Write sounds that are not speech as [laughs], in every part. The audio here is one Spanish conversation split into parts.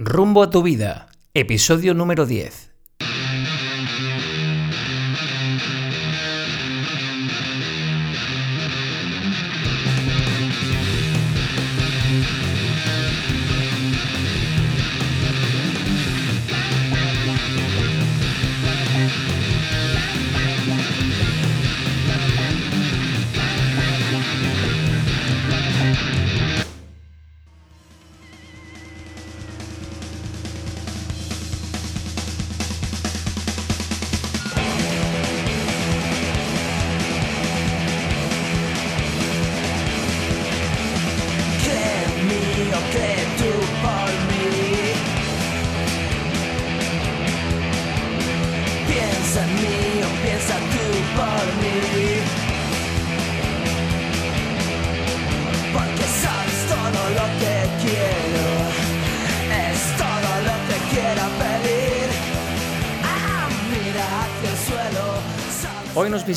Rumbo a tu vida, episodio número 10.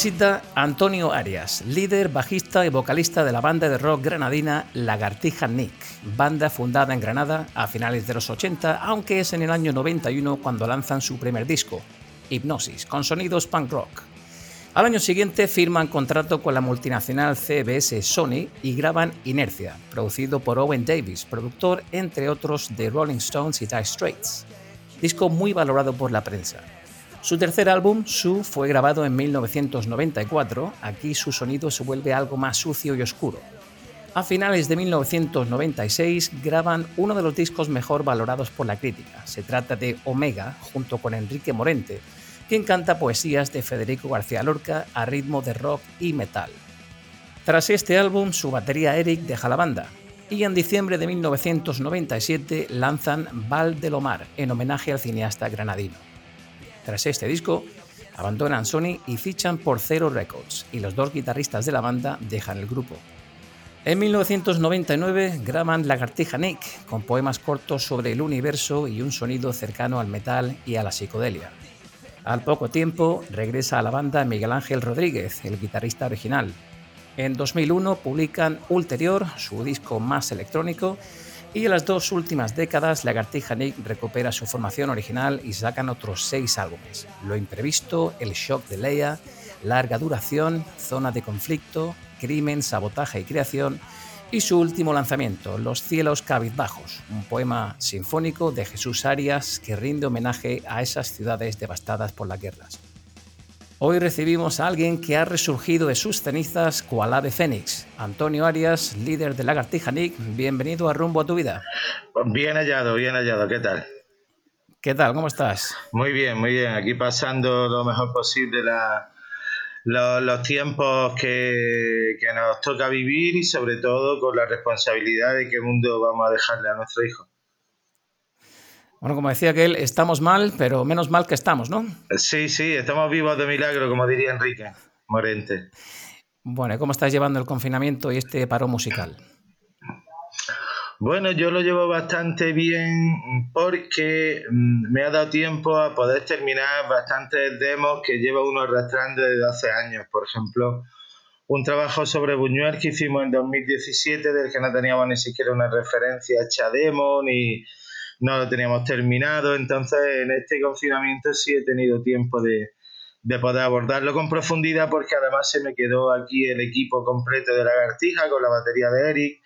Visita Antonio Arias, líder, bajista y vocalista de la banda de rock granadina Lagartija Nick, banda fundada en Granada a finales de los 80, aunque es en el año 91 cuando lanzan su primer disco, Hipnosis, con sonidos punk rock. Al año siguiente firman contrato con la multinacional CBS Sony y graban Inercia, producido por Owen Davis, productor entre otros de Rolling Stones y Dire Straits. Disco muy valorado por la prensa. Su tercer álbum, Su, fue grabado en 1994. Aquí su sonido se vuelve algo más sucio y oscuro. A finales de 1996 graban uno de los discos mejor valorados por la crítica. Se trata de Omega, junto con Enrique Morente, quien canta poesías de Federico García Lorca a ritmo de rock y metal. Tras este álbum, su batería Eric deja la banda, y en diciembre de 1997 lanzan Val de Lomar en homenaje al cineasta granadino. Tras este disco, abandonan Sony y fichan por Zero Records, y los dos guitarristas de la banda dejan el grupo. En 1999 graban Lagartija Nick, con poemas cortos sobre el universo y un sonido cercano al metal y a la psicodelia. Al poco tiempo regresa a la banda Miguel Ángel Rodríguez, el guitarrista original. En 2001 publican Ulterior, su disco más electrónico, y en las dos últimas décadas, Lagartija Nick recupera su formación original y sacan otros seis álbumes. Lo imprevisto, El shock de Leia, Larga duración, Zona de conflicto, Crimen, Sabotaje y creación, y su último lanzamiento, Los cielos cabizbajos, un poema sinfónico de Jesús Arias que rinde homenaje a esas ciudades devastadas por las guerras. Hoy recibimos a alguien que ha resurgido de sus cenizas cual ave fénix. Antonio Arias, líder de Lagartija Nick, bienvenido a Rumbo a tu vida. Bien hallado, bien hallado, ¿qué tal? ¿Qué tal? ¿Cómo estás? Muy bien, muy bien. Aquí pasando lo mejor posible los, tiempos que, que nos toca vivir y sobre todo con la responsabilidad de qué mundo vamos a dejarle a nuestro hijo. Bueno, como decía que él, estamos mal, pero menos mal que estamos, ¿no? Sí, sí, estamos vivos de milagro, como diría Enrique Morente. Bueno, ¿cómo estás llevando el confinamiento y este paro musical? Bueno, yo lo llevo bastante bien porque mm, me ha dado tiempo a poder terminar bastantes demos que lleva uno arrastrando desde hace años. Por ejemplo, un trabajo sobre Buñuel que hicimos en 2017 del que no teníamos ni siquiera una referencia hecha demo ni no lo teníamos terminado, entonces en este confinamiento sí he tenido tiempo de, poder abordarlo con profundidad porque además se me quedó aquí el equipo completo de la Lagartija con la batería de Eric,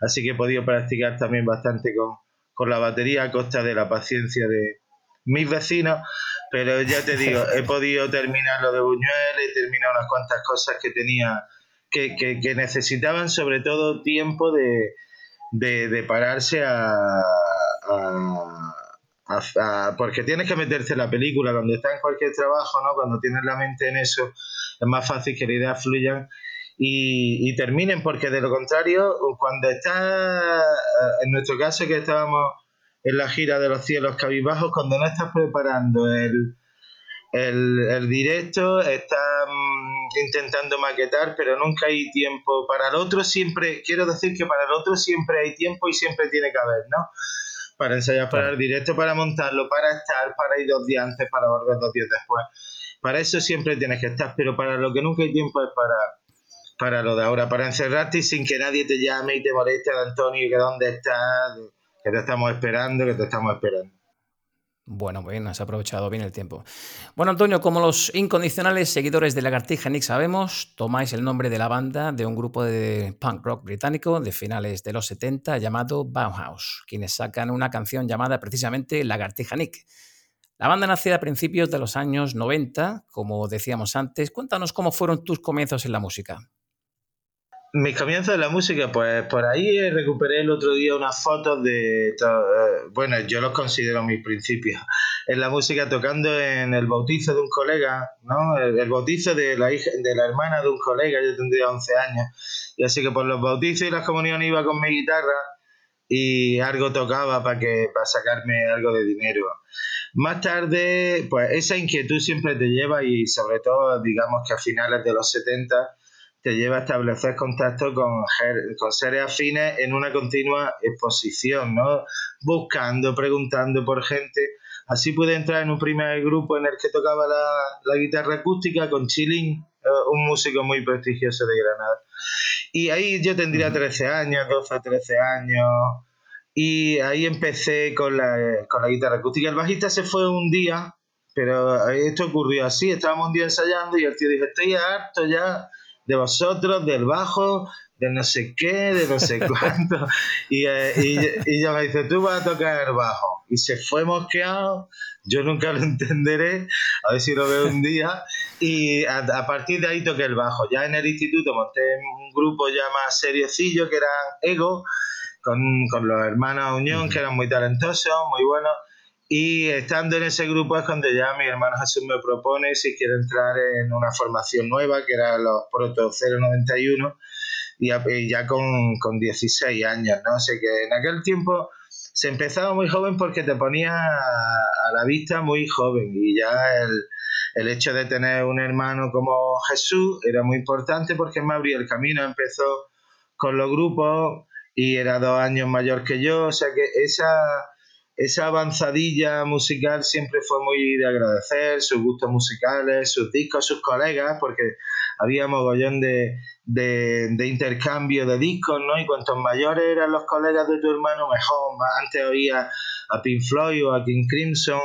así que he podido practicar también bastante con, la batería a costa de la paciencia de mis vecinos, pero ya te digo, he [laughs] podido terminar lo de Buñuel, he terminado unas cuantas cosas que tenía, que, que, necesitaban sobre todo tiempo de, de pararse a porque tienes que meterse en la película cuando estás en cualquier trabajo, ¿no? Cuando tienes la mente en eso, es más fácil que las ideas fluyan y, terminen, porque de lo contrario, cuando estás, en nuestro caso que estábamos en la gira de los cielos cabizbajos, cuando no estás preparando el, el, directo, estás intentando maquetar, pero nunca hay tiempo para el otro, siempre, quiero decir que para el otro siempre hay tiempo y siempre tiene que haber, ¿no? para ensayar para el directo, para montarlo, para estar, para ir dos días antes, para volver dos días después. Para eso siempre tienes que estar, pero para lo que nunca hay tiempo es para, para lo de ahora, para encerrarte y sin que nadie te llame y te moleste, Antonio, que dónde estás, que te estamos esperando, que te estamos esperando. Bueno, bien, has aprovechado bien el tiempo. Bueno, Antonio, como los incondicionales seguidores de Lagartija Nick sabemos, tomáis el nombre de la banda de un grupo de punk rock británico de finales de los 70 llamado Bauhaus, quienes sacan una canción llamada precisamente Lagartija Nick. La banda nació a principios de los años 90, como decíamos antes. Cuéntanos cómo fueron tus comienzos en la música. Mis comienzos de la música, pues por ahí recuperé el otro día unas fotos de. Eh, bueno, yo los considero mis principios. En la música tocando en el bautizo de un colega, ¿no? El, bautizo de la, hija, de la hermana de un colega, yo tendría 11 años. Y así que por los bautizos y las comuniones iba con mi guitarra y algo tocaba para, que, para sacarme algo de dinero. Más tarde, pues esa inquietud siempre te lleva y sobre todo, digamos que a finales de los 70 te lleva a establecer contacto con, con seres afines en una continua exposición, ¿no? Buscando, preguntando por gente. Así pude entrar en un primer grupo en el que tocaba la, guitarra acústica con Chilín, eh, un músico muy prestigioso de Granada. Y ahí yo tendría 13 años, 12, 13 años. Y ahí empecé con la, con la guitarra acústica. El bajista se fue un día, pero esto ocurrió así. Estábamos un día ensayando y el tío dijo, estoy harto ya de vosotros, del bajo, de no sé qué, de no sé [laughs] cuánto. y, eh, y, yo me dice, tú vas a tocar el bajo. Y se fue mosqueado, yo nunca lo entenderé, a ver si lo veo un día. Y a, partir de ahí toqué el bajo. Ya en el instituto monté un grupo ya más seriecillo, que era Ego, con, con los hermanos Unión, que eran muy talentosos, muy buenos. Y estando en ese grupo es cuando ya mi hermano Jesús me propone si quiero entrar en una formación nueva, que era los Proto 091, y ya con, con 16 años, ¿no? que en aquel tiempo se empezaba muy joven porque te ponía a, la vista muy joven y ya el, el hecho de tener un hermano como Jesús era muy importante porque me abría el camino, empezó con los grupos y era dos años mayor que yo, o sea que esa esa avanzadilla musical siempre fue muy de agradecer, sus gustos musicales, sus discos, sus colegas, porque había mogollón de, de, intercambio de discos, ¿no? Y cuantos mayores eran los colegas de tu hermano, mejor. Antes oía a Pink Floyd o a King Crimson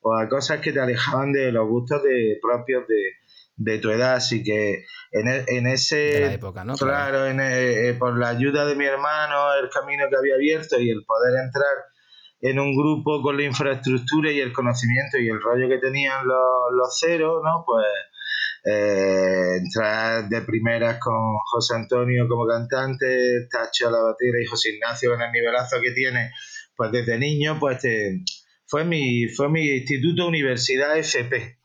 o a cosas que te alejaban de los gustos de, propios de, tu edad. Así que en, en ese... época, ¿no? Claro, eh, por la ayuda de mi hermano, el camino que había abierto y el poder entrar en un grupo con la infraestructura y el conocimiento y el rollo que tenían los, los ceros, ¿no? Pues eh, entrar de primeras con José Antonio como cantante, Tacho a la batería y José Ignacio con el nivelazo que tiene, pues desde niño, pues fue mi fue mi instituto universidad FP.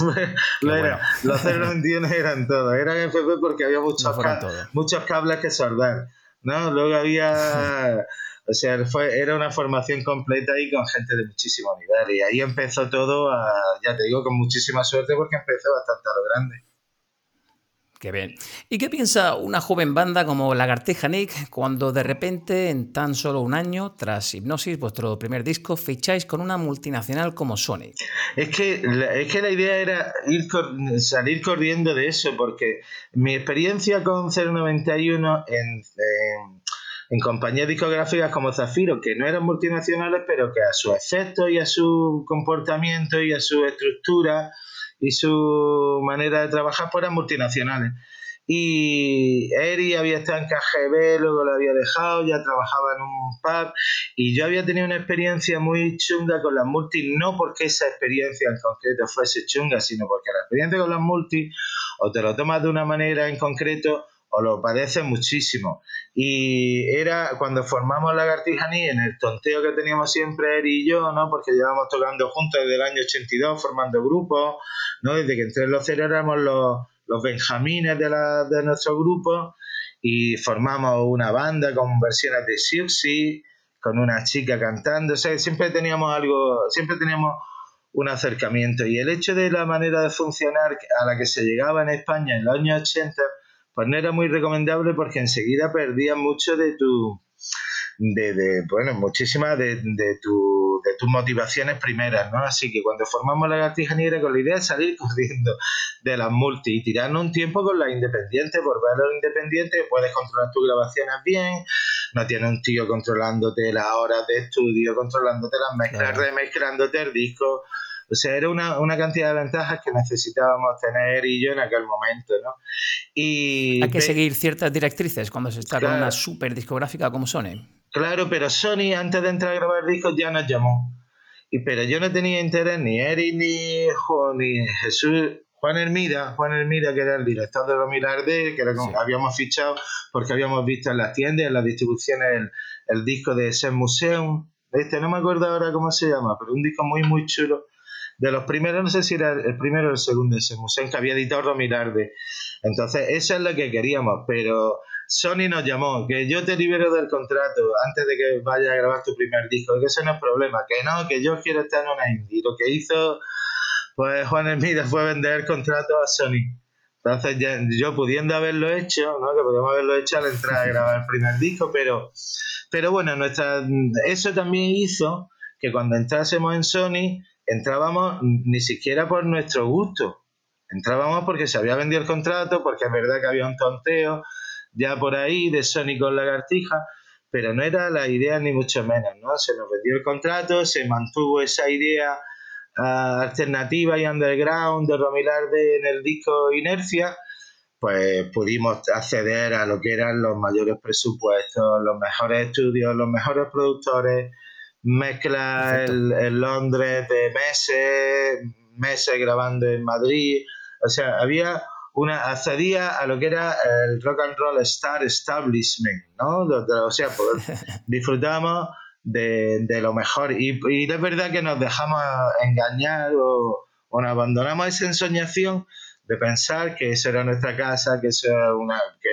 [laughs] Los 091 eran todos, eran FP porque había muchos, muchos cables que soldar. ¿no? Luego había [laughs] O sea, fue, era una formación completa y con gente de muchísimo nivel. Y ahí empezó todo, ya te digo, con muchísima suerte porque empezó bastante a lo grande. Qué bien. ¿Y qué piensa una joven banda como Lagartija Nick cuando de repente, en tan solo un año, tras Hipnosis, vuestro primer disco, ficháis con una multinacional como Sony? Es que, es que la idea era ir salir corriendo de eso, porque mi experiencia con 091 en en compañías discográficas como Zafiro, que no eran multinacionales, pero que a su efecto y a su comportamiento y a su estructura y su manera de trabajar, pues eran multinacionales. Y Eri había estado en KGB, luego lo había dejado, ya trabajaba en un pub y yo había tenido una experiencia muy chunga con las multis, no porque esa experiencia en concreto fuese chunga, sino porque la experiencia con las multis o te lo tomas de una manera en concreto o lo padece muchísimo. Y era cuando formamos Lagartijaní, en el tonteo que teníamos siempre él y yo, ¿no? Porque llevamos tocando juntos desde el año 82, formando grupos, ¿no? Desde que entre los cero éramos los, los benjamines de, la, de nuestro grupo y formamos una banda con versiones de Siuxi, con una chica cantando, o sea, siempre teníamos algo, siempre teníamos un acercamiento y el hecho de la manera de funcionar a la que se llegaba en España en los años 80 pues no era muy recomendable porque enseguida perdías mucho de tu de, bueno, muchísimas de, de, tu, de tus motivaciones primeras, ¿no? Así que cuando formamos la gatija negra con la idea de salir [laughs] corriendo de las multi y tirarnos un tiempo con las independientes, por ver los independientes, puedes controlar tus grabaciones bien, no tienes un tío controlándote las horas de estudio, controlándote las mezclas, remezclándote el disco. O sea, era una, una, cantidad de ventajas que necesitábamos tener y yo en aquel momento, ¿no? Y Hay que seguir ciertas directrices cuando se está con una super discográfica como Sony. Claro, pero Sony antes de entrar a grabar discos ya nos llamó. Y, pero yo no tenía interés ni Eric, ni, ni Jesús, Juan Hermida, Juan Hermida, que era el director de Romilarde, que era como, habíamos fichado porque habíamos visto en las tiendas, en las distribuciones, el, el disco de ese Museum. Este, no me acuerdo ahora cómo se llama, pero un disco muy, muy chulo. De los primeros, no sé si era el primero o el segundo ese Museum que había editado Romilarde. Entonces, eso es lo que queríamos, pero Sony nos llamó, que yo te libero del contrato antes de que vayas a grabar tu primer disco, que eso no es problema, que no, que yo quiero estar en una indie. Lo que hizo pues Juan Hermida fue vender el contrato a Sony. Entonces yo pudiendo haberlo hecho, ¿no? que podíamos haberlo hecho al entrar a grabar el primer disco, pero, pero bueno, nuestra, eso también hizo que cuando entrásemos en Sony entrábamos ni siquiera por nuestro gusto, entrábamos porque se había vendido el contrato, porque es verdad que había un tonteo, ya por ahí de Sony con Lagartija, pero no era la idea ni mucho menos, ¿no? Se nos vendió el contrato, se mantuvo esa idea uh, alternativa y underground de Romilarde en el disco Inercia, pues pudimos acceder a lo que eran los mayores presupuestos, los mejores estudios, los mejores productores, mezcla en Londres de meses, meses grabando en Madrid, o sea, había una accedía a lo que era el rock and roll star establishment, ¿no? O sea, pues, [laughs] disfrutamos de, lo mejor. Y, y, es verdad que nos dejamos engañar o, o, nos abandonamos esa ensoñación de pensar que eso era nuestra casa, que eso era una... que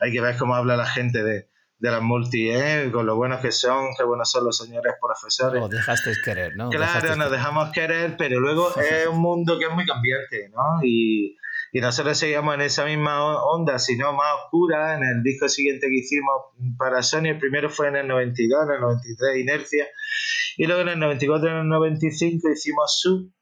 hay que ver cómo habla la gente de, de las multi, ¿eh? con lo buenos que son, qué buenos son los señores profesores. Nos dejaste querer, ¿no? Claro, nos dejamos querer, pero luego es un mundo que es muy cambiante, ¿no? Y, y nosotros seguíamos en esa misma onda, sino más oscura, en el disco siguiente que hicimos para Sony, el primero fue en el 92, en el 93 Inercia, y luego en el 94, en el 95 hicimos Su,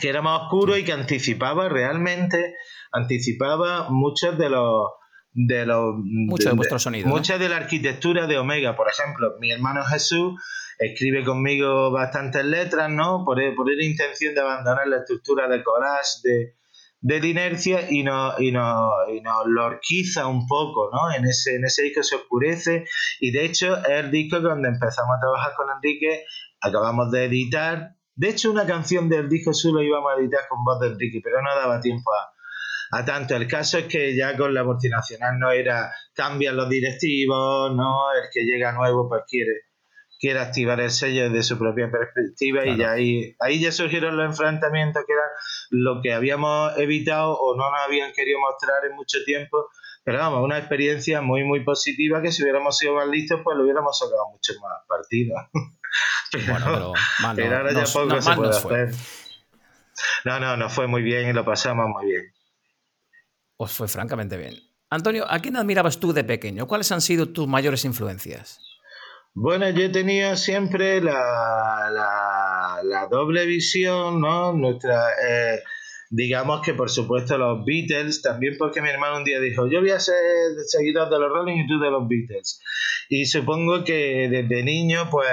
que era más oscuro y que anticipaba realmente, anticipaba muchos de los de los mucho de, vuestro sonido mucha de la arquitectura de Omega. Por ejemplo mi hermano Jesús escribe conmigo bastantes letras no por, por la intención de abandonar la estructura de collage de, de inercia y nos, y, nos, y nos lorquiza un poco, ¿no? En ese, en ese disco se oscurece y de hecho es el disco donde empezamos a trabajar con Enrique, acabamos de editar, de hecho una canción del disco solo íbamos a editar con voz de Enrique, pero no daba tiempo a, a tanto. El caso es que ya con la multinacional no era cambian los directivos, no, el que llega nuevo pues quiere quiere activar el sello desde su propia perspectiva y ya ahí, ahí ya surgieron los enfrentamientos que eran lo que habíamos evitado o no nos habían querido mostrar en mucho tiempo. Pero vamos, una experiencia muy, muy positiva que si hubiéramos sido más listos, pues lo hubiéramos sacado mucho más partido. [laughs] pero, pero, ahora ya poco se puede hacer. No, no, nos fue muy bien y lo pasamos muy bien. Os fue francamente bien. Antonio, ¿a quién admirabas tú de pequeño? ¿Cuáles han sido tus mayores influencias? Bueno, yo tenido siempre la, la, doble visión, ¿no? Nuestra, eh, digamos que por supuesto los Beatles, también porque mi hermano un día dijo, yo voy a ser seguidor de los Rolling y tú de los Beatles. Y supongo que desde niño, pues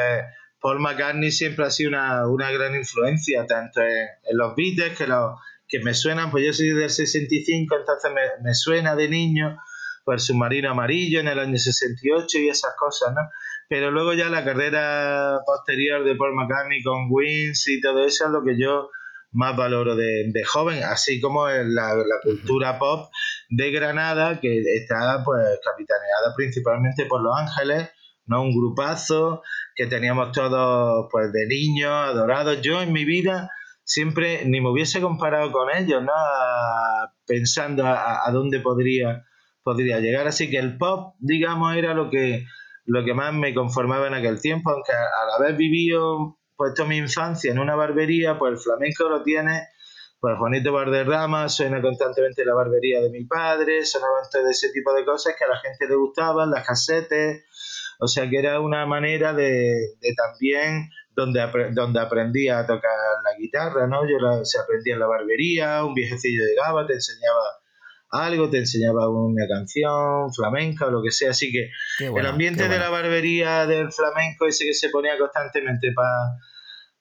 Paul McCartney siempre ha sido una, una gran influencia, tanto en, los Beatles que, los, que me suenan, pues yo soy del 65, entonces me, me suena de niño, pues el submarino amarillo en el año 68 y esas cosas, ¿no? pero luego ya la carrera posterior de Paul McCartney con Wins y todo eso es lo que yo más valoro de, joven, así como la, la cultura pop de Granada, que está pues capitaneada principalmente por Los Ángeles, ¿no? Un grupazo que teníamos todos pues de niños, adorados. Yo en mi vida siempre ni me hubiese comparado con ellos, ¿no? pensando a, a, dónde podría, podría llegar. Así que el pop, digamos, era lo que lo que más me conformaba en aquel tiempo, aunque al haber vivido pues toda mi infancia en una barbería, pues el flamenco lo tiene, pues Juanito Valderrama suena constantemente la barbería de mi padre, sonaban todo ese tipo de cosas que a la gente le gustaban, las casetes, O sea que era una manera de, también donde, donde aprendía a tocar la guitarra, ¿no? Yo se aprendía en la barbería, un viejecillo llegaba, te enseñaba algo, te enseñaba una canción flamenca o lo que sea. Así que el ambiente de la barbería del flamenco, ese que se ponía constantemente para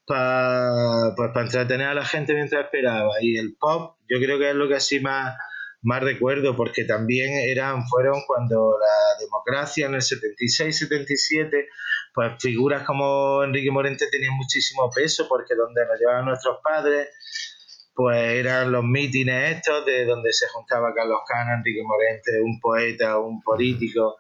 para pues, entretener a la gente mientras esperaba. Y el pop, yo creo que es lo que así más, más recuerdo, porque también eran, fueron cuando la democracia en el 76-77, pues figuras como Enrique Morente tenían muchísimo peso, porque donde nos llevaban nuestros padres, pues eran los mítines estos, de donde se juntaba Carlos Cana, Enrique Morente, un poeta, un político,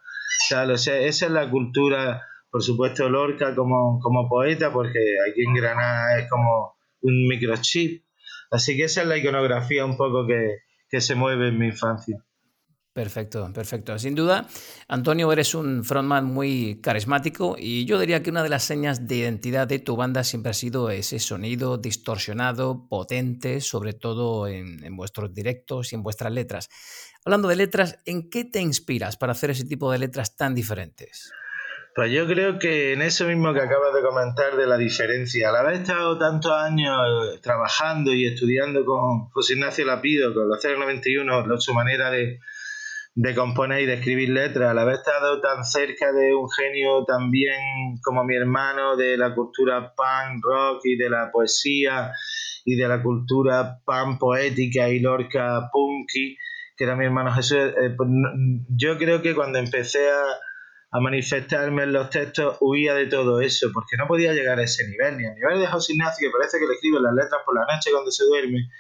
tal, o sea, esa es la cultura por supuesto Lorca como, como poeta, porque aquí en Granada es como un microchip. Así que esa es la iconografía un poco que, que se mueve en mi infancia. Perfecto, perfecto. Sin duda, Antonio, eres un frontman muy carismático y yo diría que una de las señas de identidad de tu banda siempre ha sido ese sonido distorsionado, potente, sobre todo en, en, vuestros directos y en vuestras letras. Hablando de letras, ¿en qué te inspiras para hacer ese tipo de letras tan diferentes? Pues yo creo que en eso mismo que acabas de comentar de la diferencia, al haber estado tantos años trabajando y estudiando con José Ignacio Lapido, con los 091, su manera de, de componer y de escribir letras, al haber estado tan cerca de un genio también como mi hermano de la cultura punk, rock y de la poesía y de la cultura pan poética y lorca punky, que era mi hermano Jesús, eh, pues, yo creo que cuando empecé a a manifestarme en los textos, huía de todo eso, porque no podía llegar a ese nivel, ni a nivel de José Ignacio, que parece que le escribe las letras por la noche cuando se duerme,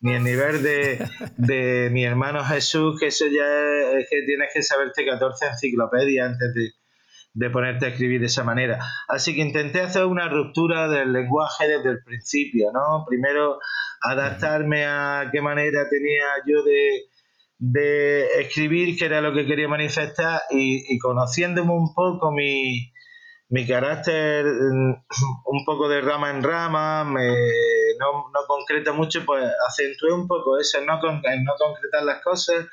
ni a nivel de, de mi hermano Jesús, que eso ya es, que tienes que saberte 14 enciclopedias antes de, de ponerte a escribir de esa manera. Así que intenté hacer una ruptura del lenguaje desde el principio, ¿no? Primero adaptarme a qué manera tenía yo de de escribir, que era lo que quería manifestar, y, conociéndome un poco mi, mi carácter mm, [clears throat] un poco de rama en rama, me, no, no concreta mucho, pues acentué un poco eso, no, no concretar las cosas,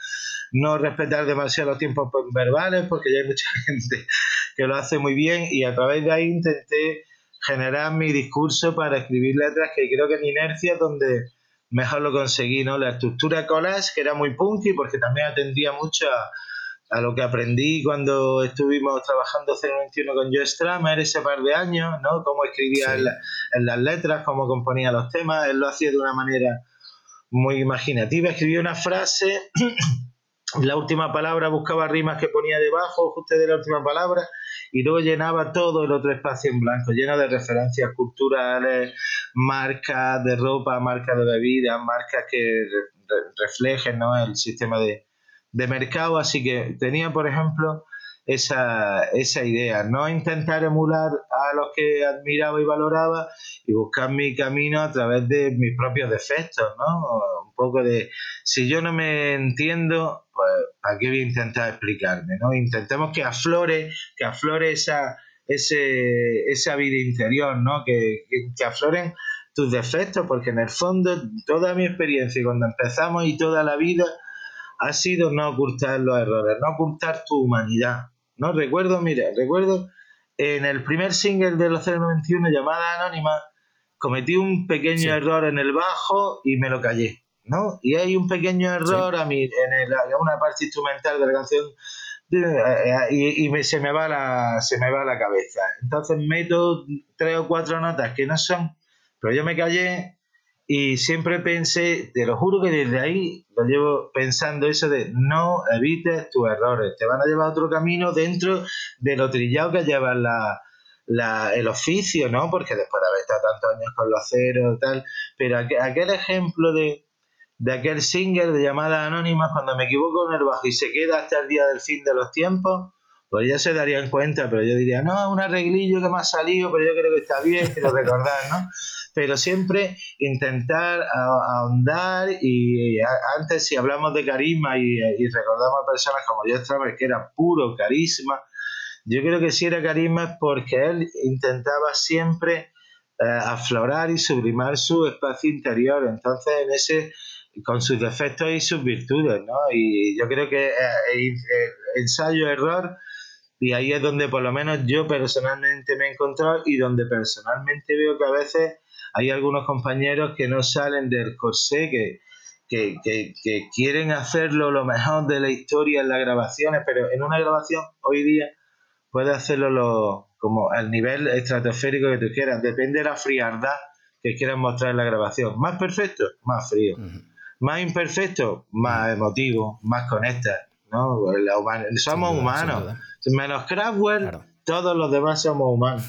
no respetar demasiado los tiempos verbales, porque ya hay mucha [laughs] gente que lo hace muy bien, y a través de ahí intenté generar mi discurso para escribir letras que creo que en inercia donde mejor lo conseguí, ¿no? La estructura collage, que era muy punky, porque también atendía mucho a, lo que aprendí cuando estuvimos trabajando 021 con Joe Stramer ese par de años, ¿no? Cómo escribía en, las letras, cómo componía los temas, él lo hacía de una manera muy imaginativa, escribía una frase, [clears throat] la última palabra buscaba rimas que ponía debajo, justo de la última palabra, y luego llenaba todo el otro espacio en blanco, lleno de referencias culturales, marcas de ropa, marcas de bebidas, marcas que reflejen ¿no? el sistema de, de mercado. Así que tenía, por ejemplo, esa, esa idea, no intentar emular a los que admiraba y valoraba y buscar mi camino a través de mis propios defectos, ¿no? Un poco de, si yo no me entiendo, pues ¿para qué voy a intentar explicarme, ¿no? Intentemos que aflore, que aflore esa, ese, esa vida interior, ¿no? Que, que, que afloren tus defectos, porque en el fondo toda mi experiencia cuando empezamos y toda la vida ha sido no ocultar los errores, no ocultar tu humanidad. No recuerdo, mira, recuerdo en el primer single de los 091, llamada Anónima, cometí un pequeño error en el bajo y me lo callé, ¿no? Y hay un pequeño error a mí en, una parte instrumental de la canción y, y se me va la se me va la cabeza. Entonces meto tres o cuatro notas que no son, pero yo me callé y siempre pensé, te lo juro que desde ahí lo llevo pensando eso de no evites tus errores, te van a llevar a otro camino dentro de lo trillado que lleva la, el oficio, ¿no? Porque después de haber estado tantos años con los ceros tal, pero aquel, ejemplo de, de aquel single de llamada anónima, cuando me equivoco en el bajo y se queda hasta el día del fin de los tiempos, pues ya se darían cuenta, pero yo diría, no, un arreglillo que me ha salido, pero yo creo que está bien, quiero recordar, ¿no? Pero siempre intentar ahondar y, antes si hablamos de carisma y, recordamos a personas como yo estaba, que era puro carisma, yo creo que si era carisma es porque él intentaba siempre eh, aflorar y sublimar su espacio interior, entonces en ese con sus defectos y sus virtudes, ¿no? Y yo creo que eh, ensayo-error y ahí es donde por lo menos yo personalmente me he encontrado y donde personalmente veo que a veces hay algunos compañeros que no salen del corsé, que, que, que, quieren hacerlo lo mejor de la historia en las grabaciones, pero en una grabación hoy día puedes hacerlo lo, como al nivel estratosférico que tú quieras, depende de la frialdad que quieras mostrar en la grabación. Más perfecto, más frío. Más imperfecto, más emotivo, más conecta. ¿No? somos humanos. Menos Kraftwerk, todos los demás somos humanos.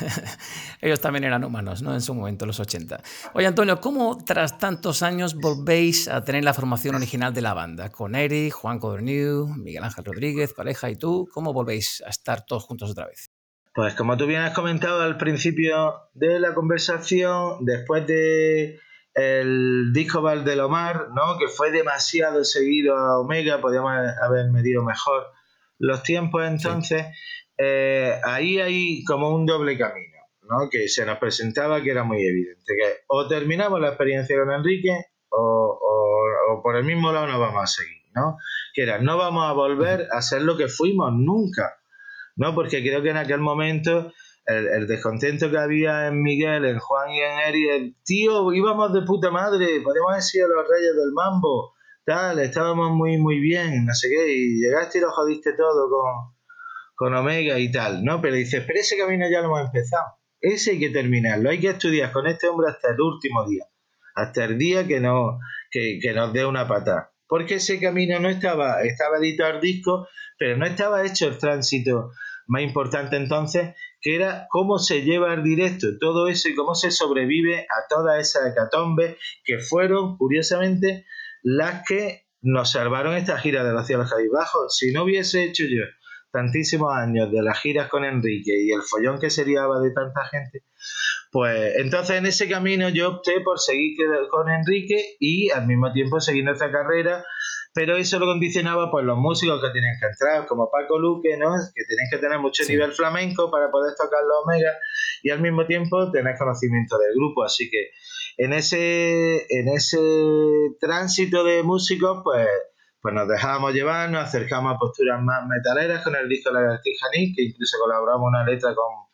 [laughs] Ellos también eran humanos, ¿no? En su momento, los 80. Oye, Antonio, ¿cómo tras tantos años volvéis a tener la formación original de la banda? Con Eric, Juan Codernew, Miguel Ángel Rodríguez, Pareja y tú, ¿cómo volvéis a estar todos juntos otra vez? Pues como tú bien has comentado al principio de la conversación, después de el disco Valdelomar, ¿no? que fue demasiado seguido a Omega, podríamos haber medido mejor los tiempos entonces, eh, ahí hay como un doble camino, ¿no? Que se nos presentaba que era muy evidente, que o terminamos la experiencia con Enrique o, por el mismo lado no vamos a seguir, ¿no? Que era, no vamos a volver a ser lo que fuimos nunca, ¿no? Porque creo que en aquel momento el, descontento que había en Miguel, en Juan y en Eri, el tío, íbamos de puta madre, podemos haber sido los reyes del mambo, tal, estábamos muy, muy bien, no sé qué, y llegaste y lo jodiste todo con con Omega y tal, ¿no? Pero dices, pero ese camino ya lo hemos empezado. Ese hay que terminarlo, hay que estudiar con este hombre hasta el último día, hasta el día que, no, que, nos dé una patada. Porque ese camino no estaba, estaba editado el disco, pero no estaba hecho el tránsito más importante entonces, que era cómo se lleva el directo, todo eso y cómo se sobrevive a toda esa hecatombe que fueron, curiosamente, las que nos salvaron esta gira de los cielos bajos. Si no hubiese hecho yo tantísimos años de las giras con Enrique y el follón que se liaba de tanta gente, pues entonces en ese camino yo opté por seguir con Enrique y al mismo tiempo seguir nuestra carrera, pero eso lo condicionaba pues los músicos que tienen que entrar, como Paco Luque, ¿no? que tienen que tener mucho nivel flamenco para poder tocar los Omega y al mismo tiempo tener conocimiento del grupo, así que en ese, en ese tránsito de músicos, pues pues nos dejábamos llevar, nos acercamos a posturas más metaleras con el disco La Lagartija que incluso colaboramos una letra con,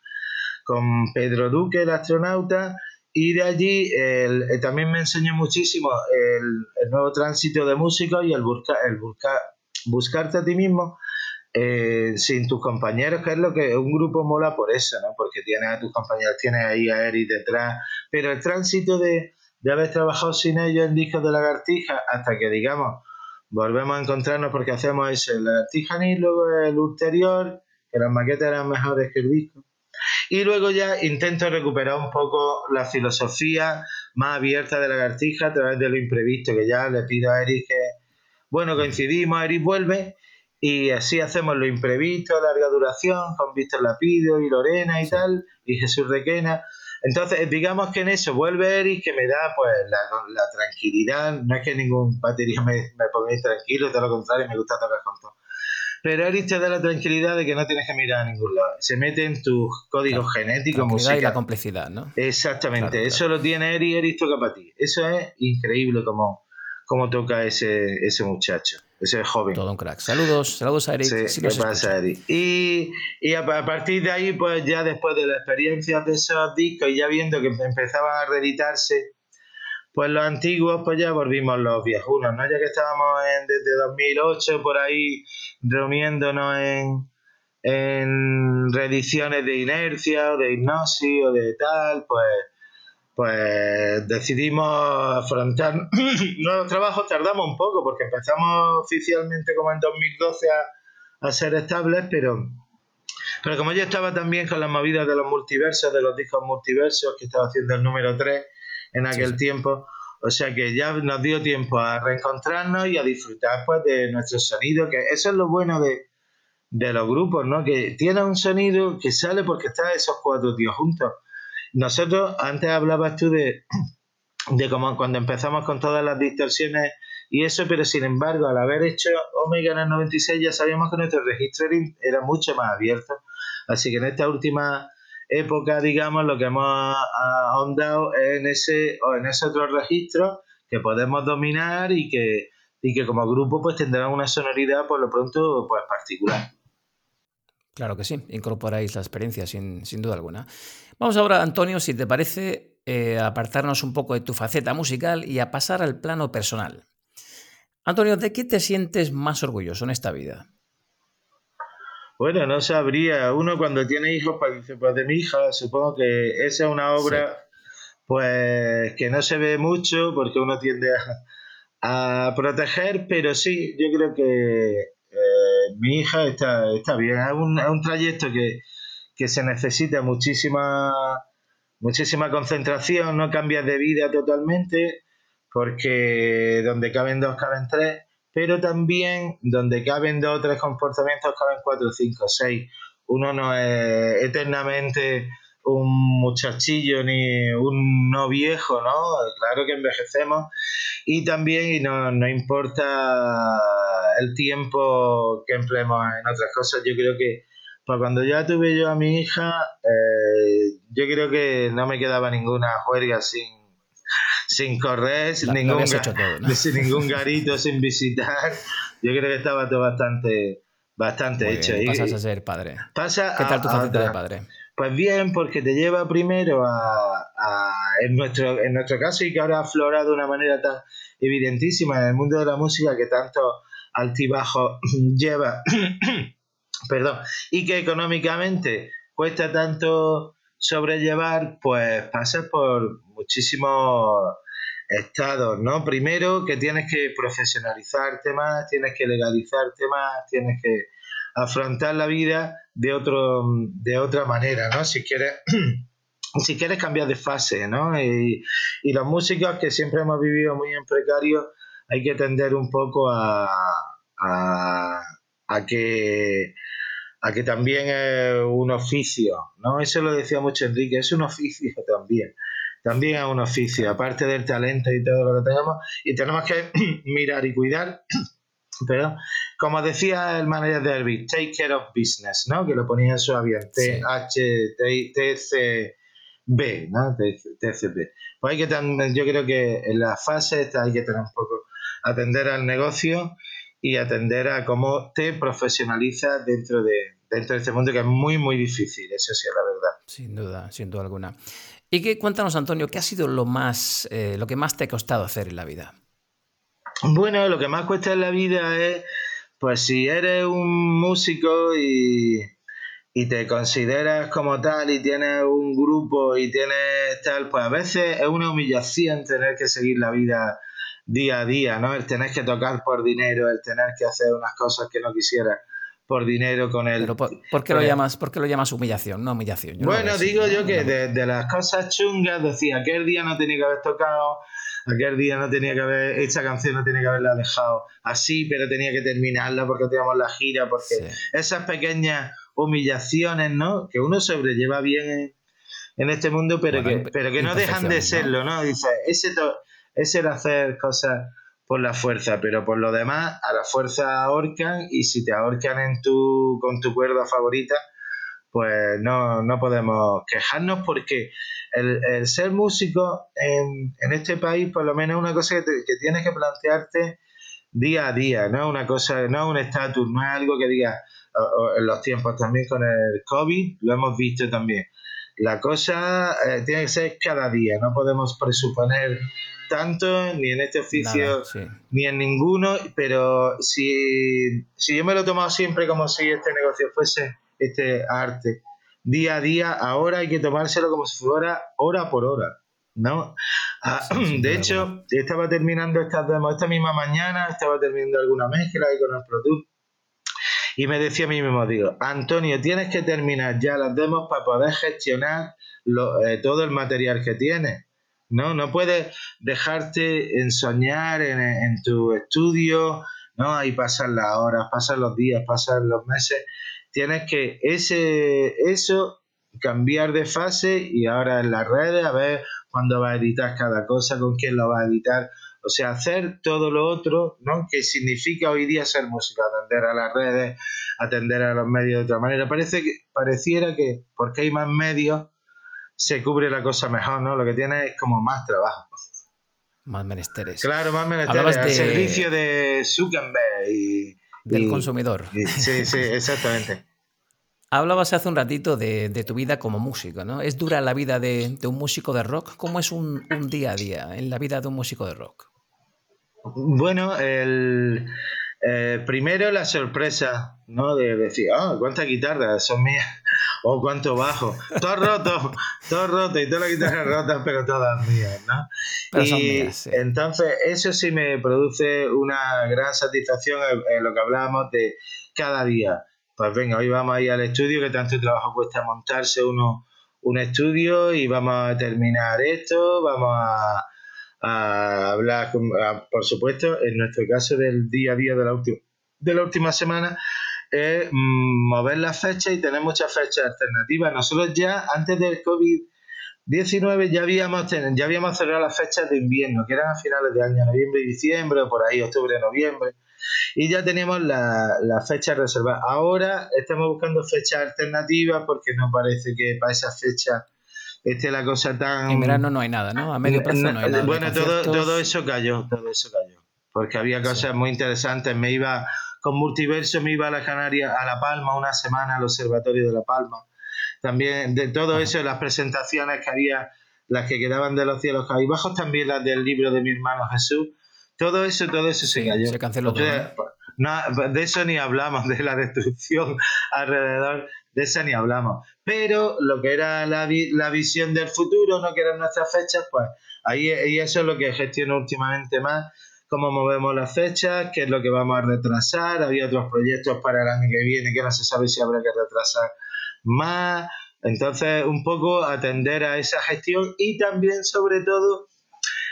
con Pedro Duque, el astronauta, y de allí el, eh, también me enseñó muchísimo el, nuevo tránsito de músicos y el, buscar el buscarte a ti mismo eh, sin tus compañeros, que es lo que un grupo mola por eso, ¿no? Porque tienes a tus compañeros, tienes ahí a Eric detrás, pero el tránsito de, de haber trabajado sin ellos en discos de lagartija hasta que, digamos, volvemos a encontrarnos porque hacemos ese, el y luego el ulterior, que las maquetas eran mejores que el disco. Y luego ya intento recuperar un poco la filosofía más abierta de la lagartija a través de lo imprevisto, que ya le pido a Eric que, bueno, coincidimos, Eric vuelve y así hacemos lo imprevisto, larga duración, con Víctor Lapido y Lorena y tal, y Jesús Requena. Entonces, digamos que en eso vuelve Eric, que me da pues la, tranquilidad. No es que ningún batería me, me ponga tranquilo, de lo contrario, me gusta tocar con todo. Pero Eric te da la tranquilidad de que no tienes que mirar a ningún lado. Se mete en tus códigos genéticos, música. y la complicidad, ¿no? Exactamente. eso lo tiene Eric, Eric toca para ti. Eso es increíble como, como toca ese, ese muchacho ese joven. Todo un crack. Saludos, saludos a Eric. Sí, ¿qué pasa, Eric? Y, y a, partir de ahí, pues ya después de la experiencia de esos discos y ya viendo que empezaban a reeditarse, pues los antiguos, pues ya volvimos los viejunos, ¿no? Ya que estábamos en, desde 2008 por ahí reuniéndonos en, en reediciones de inercia o de hipnosis o de tal, pues pues decidimos afrontar [coughs] nuevos trabajos. Tardamos un poco porque empezamos oficialmente como en 2012 a, a ser estables, pero, pero como yo estaba también con las movidas de los multiversos, de los discos multiversos, que estaba haciendo el número 3 en aquel tiempo, o sea que ya nos dio tiempo a reencontrarnos y a disfrutar pues de nuestro sonido, que eso es lo bueno de, de los grupos, ¿no? Que tiene un sonido que sale porque están esos cuatro tíos juntos nosotros, antes hablabas tú de, [clears throat] de como cuando empezamos con todas las distorsiones y eso, pero sin embargo, al haber hecho Omega en el 96 ya sabíamos que nuestro registro era mucho más abierto. Así que en esta última época, digamos, lo que hemos ahondado es en ese, o en ese otro registro que podemos dominar y que, y que como grupo pues tendrán una sonoridad por lo pronto pues particular. Claro que sí, incorporáis la experiencia sin, sin duda alguna. Vamos ahora, Antonio, si te parece, eh, a apartarnos un poco de tu faceta musical y a pasar al plano personal. Antonio, ¿de qué te sientes más orgulloso en esta vida? Bueno, no sabría. Uno cuando tiene hijos, pues dice, pues de mi hija, supongo que esa es una obra, pues que no se ve mucho porque uno tiende a, proteger, pero sí, yo creo que eh, mi hija está, está bien. Es un, es un trayecto que, que se necesita muchísima, muchísima concentración, no cambias de vida totalmente, porque donde caben dos, caben tres, pero también donde caben dos o tres comportamientos, caben cuatro, cinco, seis. Uno no es eternamente un muchachillo ni un no viejo, ¿no? Claro que envejecemos y también y no, no importa el tiempo que empleemos en otras cosas, yo creo que pues cuando ya tuve yo a mi hija, eh, yo creo que no me quedaba ninguna juerga sin, sin correr, sin, ningún, [laughs] sin ningún [laughs] garito, sin visitar. Yo creo que estaba todo bastante, bastante hecho. y pasas a ser padre. Pasa ¿Qué tal tu faceta de padre? Pues bien, porque te lleva primero a, a, en, nuestro, en nuestro caso, y que ahora aflora de una manera tan evidentísima en el mundo de la música que tanto altibajo [clears throat] lleva [clears throat] perdón, y que económicamente cuesta tanto sobrellevar, pues pasas por muchísimos estados, ¿no? Primero que tienes que profesionalizarte más, tienes que legalizarte más, tienes que afrontar la vida de otro de otra manera, ¿no? Si quieres [clears throat] si quieres cambiar de fase, ¿no? Y, los músicos que siempre hemos vivido muy en precario, hay que tender un poco a, a que a que también es un oficio, ¿no? Eso lo decía mucho Enrique, es un oficio [laughs] también. También es un oficio, aparte del talento y todo lo que tenemos, y tenemos que [clears throat] mirar y cuidar. [clears throat] Pero, como decía el manager de Elvis, take care of business, ¿no? Que lo ponía en su avión, T-H-T-C-B, ¿no? TCB. Pues hay que yo creo que en la fase esta hay que tener un poco atender al negocio y atender a cómo te profesionalizas dentro de, dentro de este mundo que es muy, muy difícil, eso sí es la verdad. Sin duda, sin duda alguna. Y que, cuéntanos, Antonio, ¿qué ha sido lo, más, eh, lo que más te ha costado hacer en la vida? Bueno, lo que más cuesta en la vida es, pues si eres un músico y, y te consideras como tal y tienes un grupo y tienes tal, pues a veces es una humillación tener que seguir la vida día a día, ¿no? El tener que tocar por dinero, el tener que hacer unas cosas que no quisieras por dinero con él. Pero por, qué, lo llamas, ¿por lo llamas humillación? No humillación. bueno, digo yo que de, las cosas chungas decía, aquel día no tenía que haber tocado, aquel día no tenía que haber, esta canción no tenía que haberla dejado así, pero tenía que terminarla porque teníamos la gira, porque esas pequeñas humillaciones, ¿no? Que uno sobrelleva bien en, este mundo, pero que, pero que no dejan de serlo, ¿no? Dice, ese es el hacer cosas por la fuerza, pero por lo demás, a la fuerza ahorcan y si te ahorcan en tu, con tu cuerda favorita, pues no, no podemos quejarnos porque el, ser músico en, en, este país, por lo menos, es una cosa que, que, tienes que plantearte día a día, no una cosa, no un estatus, no es algo que digas en los tiempos también con el COVID, lo hemos visto también. La cosa eh, tiene que ser cada día, no podemos presuponer tanto ni en este oficio ni en ninguno, pero si, si yo me lo he tomado siempre como si este negocio fuese este arte, día a día, ahora hay que tomárselo como si fuera hora por hora. ¿no? Ah, de hecho, estaba terminando estas demos esta misma mañana, estaba terminando alguna mezcla ahí con el Pro y me decía a mí mismo, digo, Antonio, tienes que terminar ya las demos para poder gestionar eh, todo el material que tienes. ¿No? No puedes dejarte ensoñar en, en tu estudio, ¿no? Ahí pasan las horas, pasan los días, pasan los meses. Tienes que ese, eso cambiar de fase y ahora en las redes a ver cuándo va a editar cada cosa, con quién lo va a editar. O sea, hacer todo lo otro, ¿no? Que significa hoy día ser música, atender a las redes, atender a los medios de otra manera. Parece que, pareciera que porque hay más medios, se cubre la cosa mejor, ¿no? Lo que tiene es como más trabajo. Más menesteres. Claro, más menesteres. Al servicio de Zuckerberg y... Del consumidor. sí, sí, [laughs] exactamente. Hablabas hace un ratito de, tu vida como músico, ¿no? ¿Es dura la vida de, un músico de rock? ¿Cómo es un, día a día en la vida de un músico de rock? Bueno, el, eh, primero la sorpresa, ¿no? De decir, ah, cuántas guitarras son mías, o cuánto bajo, todo roto, todo roto, y todas las guitarras rotas, pero todas mías, ¿no? y entonces eso sí me produce una gran satisfacción en lo que hablábamos de cada día. Pues venga, hoy vamos a ir al estudio, que tanto trabajo cuesta montarse uno, un estudio y vamos a terminar esto, vamos a, hablar, por supuesto, en nuestro caso del día a día de la, última, de la última semana, es mm, mover las fechas y tener muchas fechas alternativas. Nosotros ya, antes del COVID-19, ya habíamos, ya habíamos cerrado las fechas de invierno, que eran a finales de año, noviembre y diciembre, o por ahí, octubre, noviembre y ya tenemos la, la fecha reservada. Ahora estamos buscando fechas alternativas porque nos parece que para esa fecha esté la cosa tan... En verano no hay nada, ¿no? A medio plazo no hay nada. Bueno, todo, todo eso cayó, todo eso cayó. Porque había cosas muy interesantes. Me iba con Multiverso, me iba a la Canaria, a La Palma, una semana al Observatorio de La Palma. También de todo eso, las presentaciones que había, las que quedaban de los cielos bajos, también las del libro de mi hermano Jesús todo eso, todo eso se cayó. Se canceló todo. de eso ni hablamos, de la destrucción [laughs] alrededor, de eso ni hablamos. Pero lo que era la, la visión del futuro, no que eran nuestras fechas, pues ahí y eso es lo que gestiono últimamente más, cómo movemos las fechas, qué es lo que vamos a retrasar, había otros proyectos para el año que viene que no se sabe si habrá que retrasar más. Entonces, un poco atender a esa gestión y también, sobre todo,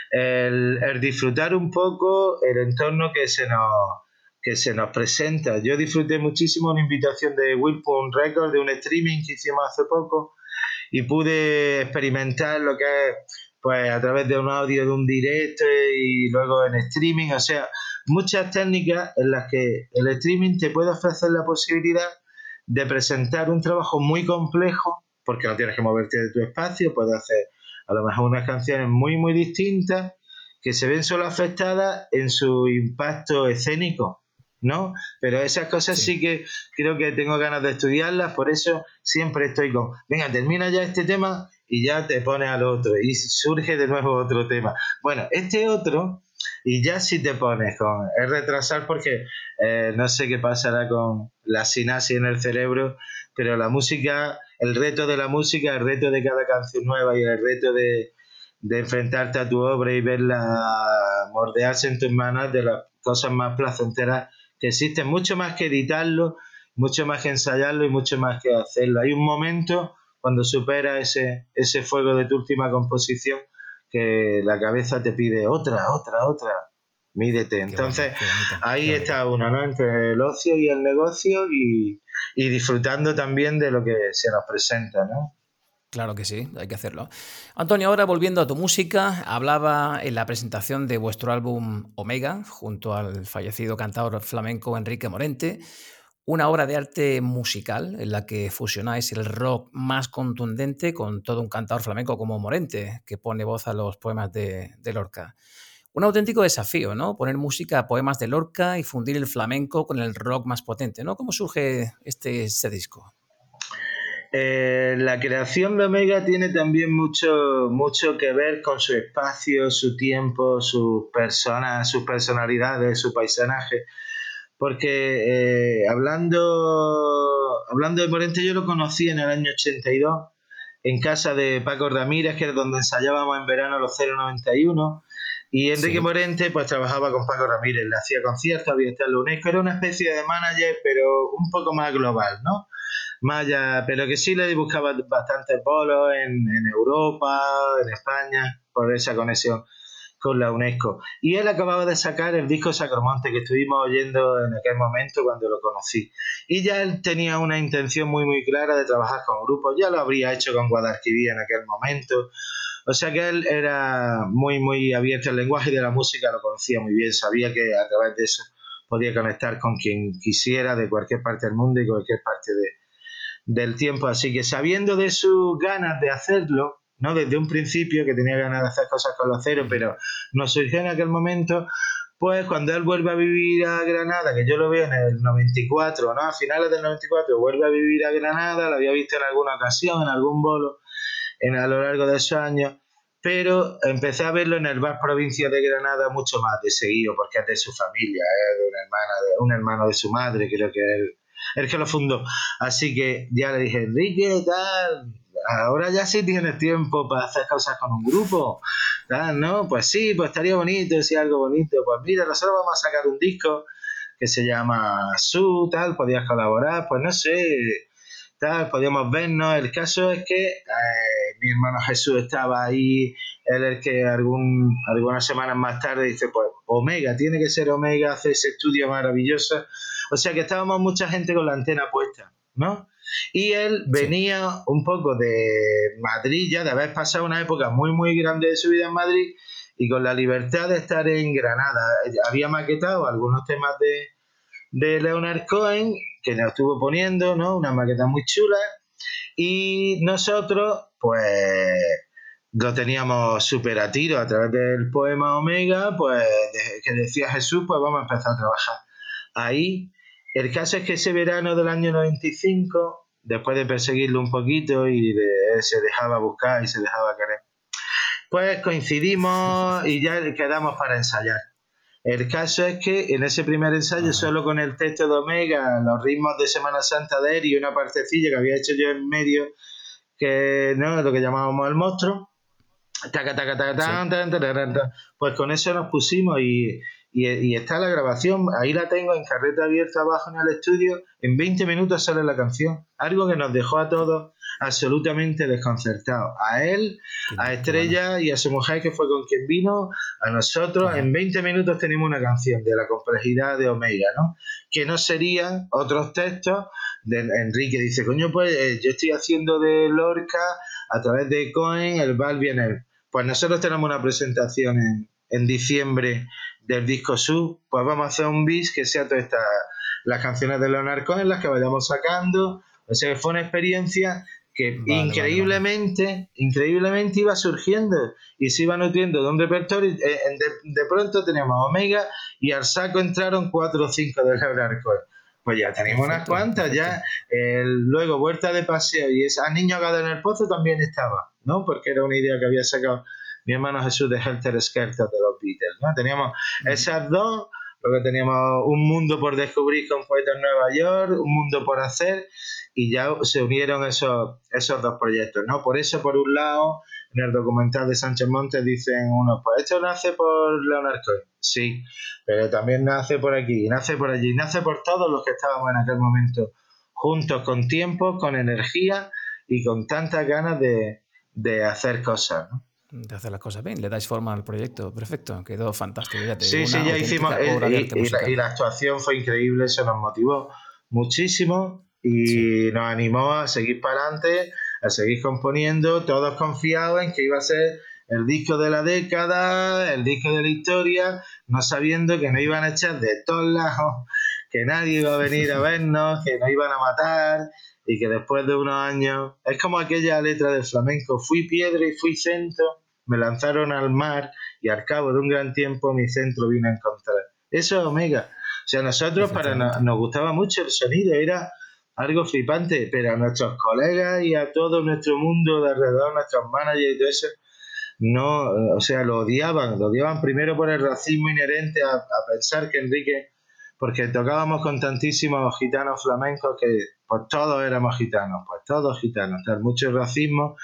el, disfrutar un poco el entorno que se nos que se nos presenta. Yo disfruté muchísimo una invitación de Wilpon Records, de un streaming que hicimos hace poco, y pude experimentar lo que es pues a través de un audio de un directo y luego en streaming, o sea, muchas técnicas en las que el streaming te puede ofrecer la posibilidad de presentar un trabajo muy complejo, porque no tienes que moverte de tu espacio, puedes hacer a lo mejor unas canciones muy, muy distintas que se ven solo afectadas en su impacto escénico, ¿no? Pero esas cosas sí. que creo que tengo ganas de estudiarlas, por eso siempre estoy con, venga, termina ya este tema y ya te pones al otro y surge de nuevo otro tema. Bueno, este otro, y ya si te pones con, es retrasar porque eh, no sé qué pasará con la sinapsis en el cerebro, pero la música el reto de la música, el reto de cada canción nueva y el reto de, enfrentarte a tu obra y verla mordearse en tus manos de las cosas más placenteras que existen, mucho más que editarlo, mucho más que ensayarlo y mucho más que hacerlo. Hay un momento cuando supera ese, ese fuego de tu última composición que la cabeza te pide otra, otra, otra, mídete. Entonces, ahí está uno, ¿no? Entre el ocio y el negocio y, y disfrutando también de lo que se nos presenta, ¿no? Claro que sí, hay que hacerlo. Antonio, ahora volviendo a tu música, hablaba en la presentación de vuestro álbum Omega, junto al fallecido cantador flamenco Enrique Morente, una obra de arte musical en la que fusionáis el rock más contundente con todo un cantador flamenco como Morente, que pone voz a los poemas de, Lorca. Un auténtico desafío, ¿no? Poner música a poemas de Lorca y fundir el flamenco con el rock más potente, ¿no? ¿Cómo surge este, este disco? Eh, la creación de Omega tiene también mucho, mucho que ver con su espacio, su tiempo, sus personas, sus personalidades, su paisanaje. Porque eh, hablando, hablando de Morente, yo lo conocí en el año 82 en casa de Paco Ramírez, que es donde ensayábamos en verano los 091. Y Enrique Morente pues trabajaba con Paco Ramírez, le hacía conciertos, había estado en la UNESCO, era una especie de manager, pero un poco más global, ¿no? Más allá, pero que sí le buscaba bastantes bolos en, en Europa, en España, por esa conexión con la UNESCO. Y él acababa de sacar el disco Sacromonte que estuvimos oyendo en aquel momento cuando lo conocí. Y ya él tenía una intención muy muy clara de trabajar con grupos, ya lo habría hecho con Guadalquivir en aquel momento, o sea que él era muy, muy abierto al lenguaje de la música, lo conocía muy bien, sabía que a través de eso podía conectar con quien quisiera de cualquier parte del mundo y cualquier parte del tiempo. Así que sabiendo de sus ganas de hacerlo, ¿no? Desde un principio que tenía ganas de hacer cosas con los ceros, pero no surgió en aquel momento, pues cuando él vuelve a vivir a Granada, que yo lo veo en el 94, ¿no? A finales del 94 vuelve a vivir a Granada, lo había visto en alguna ocasión, en algún bolo, en, a lo largo de esos años, pero empecé a verlo en el bar provincia de Granada mucho más de seguido, porque es de su familia, es de una hermana, de un hermano de su madre, creo que él, el que lo fundó. Así que ya le dije, Enrique, tal, ahora ya sí tienes tiempo para hacer cosas con un grupo. ¿No? Pues sí, pues estaría bonito, si algo bonito. Pues mira, nosotros vamos a sacar un disco que se llama Su, tal, podías colaborar, pues no sé, tal, podíamos vernos. El caso es que eh, mi hermano Jesús estaba ahí, él es que algún, algunas semanas más tarde dice, pues Omega, tiene que ser Omega, hace ese estudio maravilloso. O sea que estábamos mucha gente con la antena puesta, ¿no? Y él venía un poco de Madrid ya, de haber pasado una época muy, muy grande de su vida en Madrid y con la libertad de estar en Granada. Había maquetado algunos temas de, de Leonard Cohen que nos estuvo poniendo, ¿no? Una maqueta muy chula. Y nosotros, pues, lo teníamos súper a tiro a través del poema Omega, pues, que decía Jesús, pues vamos a empezar a trabajar ahí. El caso es que ese verano del año 95, después de perseguirlo un poquito y de, se dejaba buscar y se dejaba querer, pues coincidimos y ya quedamos para ensayar. El caso es que en ese primer ensayo, solo con el texto de Omega, los ritmos de Semana Santa de él y una partecilla que había hecho yo en medio, que no lo que llamábamos el monstruo, pues con eso nos pusimos y, y, está la grabación, ahí la tengo en carreta abierta abajo en el estudio, en 20 minutos sale la canción, algo que nos dejó a todos absolutamente desconcertados, a él, a Estrella y a su mujer que fue con quien vino, a nosotros, en 20 minutos tenemos una canción de la complejidad de Omega, ¿no? Que no serían otros textos de Enrique, dice, coño, pues eh, yo estoy haciendo de Lorca a través de Cohen, el Val. Pues nosotros tenemos una presentación en, en diciembre del disco Sub, pues vamos a hacer un bis que sea todas estas las canciones de Leonard Cohen, las que vayamos sacando. O sea que fue una experiencia que increíblemente, increíblemente iba surgiendo y se iba nutriendo de un repertorio. Eh, de, pronto teníamos Omega y al saco entraron cuatro o cinco de Leonard Cohen. Pues ya tenemos unas cuantas, ya. luego, Vuelta de Paseo y esa Niño Agado en el Pozo también estaba, ¿no? Porque era una idea que había sacado mi hermano Jesús de Helter Skelter de los Beatles. ¿no? Teníamos esas dos, luego teníamos un mundo por descubrir con Poetas en Nueva York, un mundo por hacer, y ya se unieron esos, esos dos proyectos. ¿no? Por eso, por un lado, en el documental de Sánchez Montes dicen uno, pues esto nace por Leonardo Cohen. Sí, pero también nace por aquí, nace por allí, nace por todos los que estábamos en aquel momento juntos, con tiempo, con energía y con tantas ganas de, de hacer cosas. ¿no? De hacer las cosas bien, le dais forma al proyecto, perfecto, quedó fantástico. sí, sí, ya hicimos, y, la, actuación fue increíble, eso nos motivó muchísimo y nos animó a seguir para adelante, a seguir componiendo, todos confiados en que iba a ser el disco de la década, el disco de la historia, no sabiendo que nos iban a echar de todos lados, que nadie iba a venir a [laughs] vernos, que nos iban a matar y que después de unos años, es como aquella letra del flamenco, fui piedra y fui centro me lanzaron al mar y al cabo de un gran tiempo mi centro vino a encontrar. Eso es Omega. O sea, nosotros para nos gustaba mucho el sonido, era algo flipante, pero a nuestros colegas y a todo nuestro mundo de alrededor, nuestros managers y todo eso, no, o sea, lo odiaban, lo odiaban primero por el racismo inherente a, pensar que Enrique, porque tocábamos con tantísimos gitanos flamencos que pues todos éramos gitanos, pues todos gitanos, tal, mucho racismo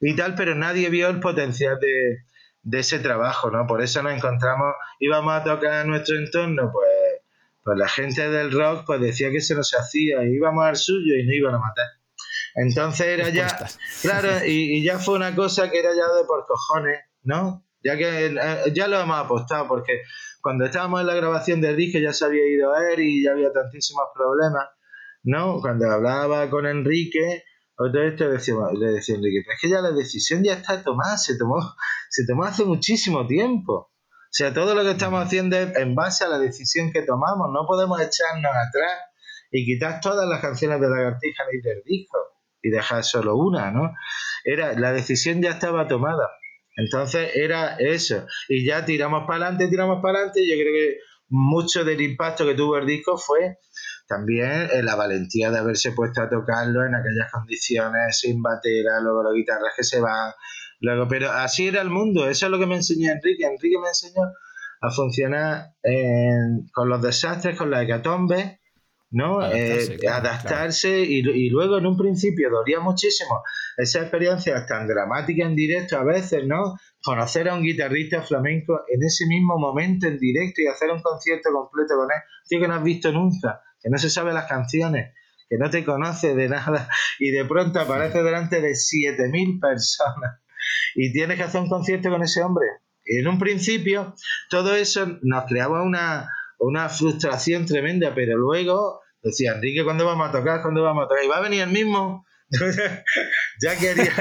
y tal, pero nadie vio el potencial de, ese trabajo, ¿no? Por eso nos encontramos, íbamos a tocar en nuestro entorno, pues, pues la gente del rock pues decía que se nos hacía, íbamos al suyo y no iban a matar. Entonces era ya, claro, y, ya fue una cosa que era ya de por cojones, ¿no? Ya que eh, ya lo hemos apostado, porque cuando estábamos en la grabación del disco ya se había ido a él y ya había tantísimos problemas, ¿no? Cuando hablaba con Enrique, otra vez te decía, decía es que ya la decisión ya está tomada, se tomó, se tomó hace muchísimo tiempo. O sea, todo lo que estamos haciendo es en base a la decisión que tomamos. No podemos echarnos atrás y quitar todas las canciones de Lagartija ni del disco y dejar solo una, ¿no? Era, la decisión ya estaba tomada. Entonces era eso. Y ya tiramos para adelante, tiramos para adelante. Yo creo que mucho del impacto que tuvo el disco fue también la valentía de haberse puesto a tocarlo en aquellas condiciones, sin batera, luego las guitarras que se van. Luego, pero así era el mundo, eso es lo que me enseñó Enrique. Enrique me enseñó a funcionar con los desastres, con la hecatombe, ¿no? Adaptarse, eh, y, luego en un principio dolía muchísimo esa experiencia tan dramática en directo a veces, ¿no? Conocer a un guitarrista flamenco en ese mismo momento en directo y hacer un concierto completo con él, tío que no has visto nunca, que no se sabe las canciones, que no te conoce de nada y de pronto aparece delante de 7000 personas y tienes que hacer un concierto con ese hombre. Y en un principio todo eso nos creaba una una frustración tremenda, pero luego decía, Enrique, ¿cuándo vamos a tocar? ¿Cuándo vamos a tocar? Y va a venir el mismo. [laughs] ya quería.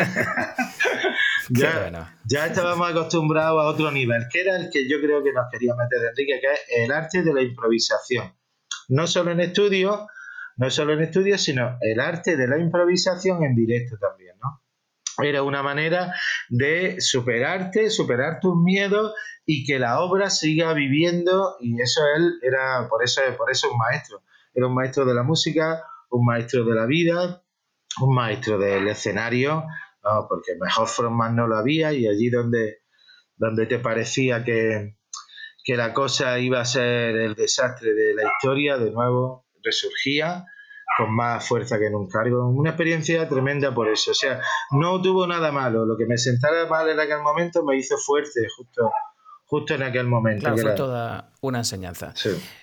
ya, ya estábamos acostumbrados a otro nivel, que era el que yo creo que nos quería meter Enrique, que es el arte de la improvisación. No solo en estudio, no solo en estudio, sino el arte de la improvisación en directo también, ¿no? Era una manera de superarte, superar tus miedos y que la obra siga viviendo y eso él era por eso por eso un maestro era un maestro de la música un maestro de la vida un maestro del escenario porque mejor frontman no lo había y allí donde donde te parecía que, que la cosa iba a ser el desastre de la historia de nuevo resurgía con más fuerza que nunca. Una experiencia tremenda por eso. O sea, no tuvo nada malo. Lo que me sentara mal en aquel momento me hizo fuerte, justo justo en aquel momento. Claro, fue toda una enseñanza.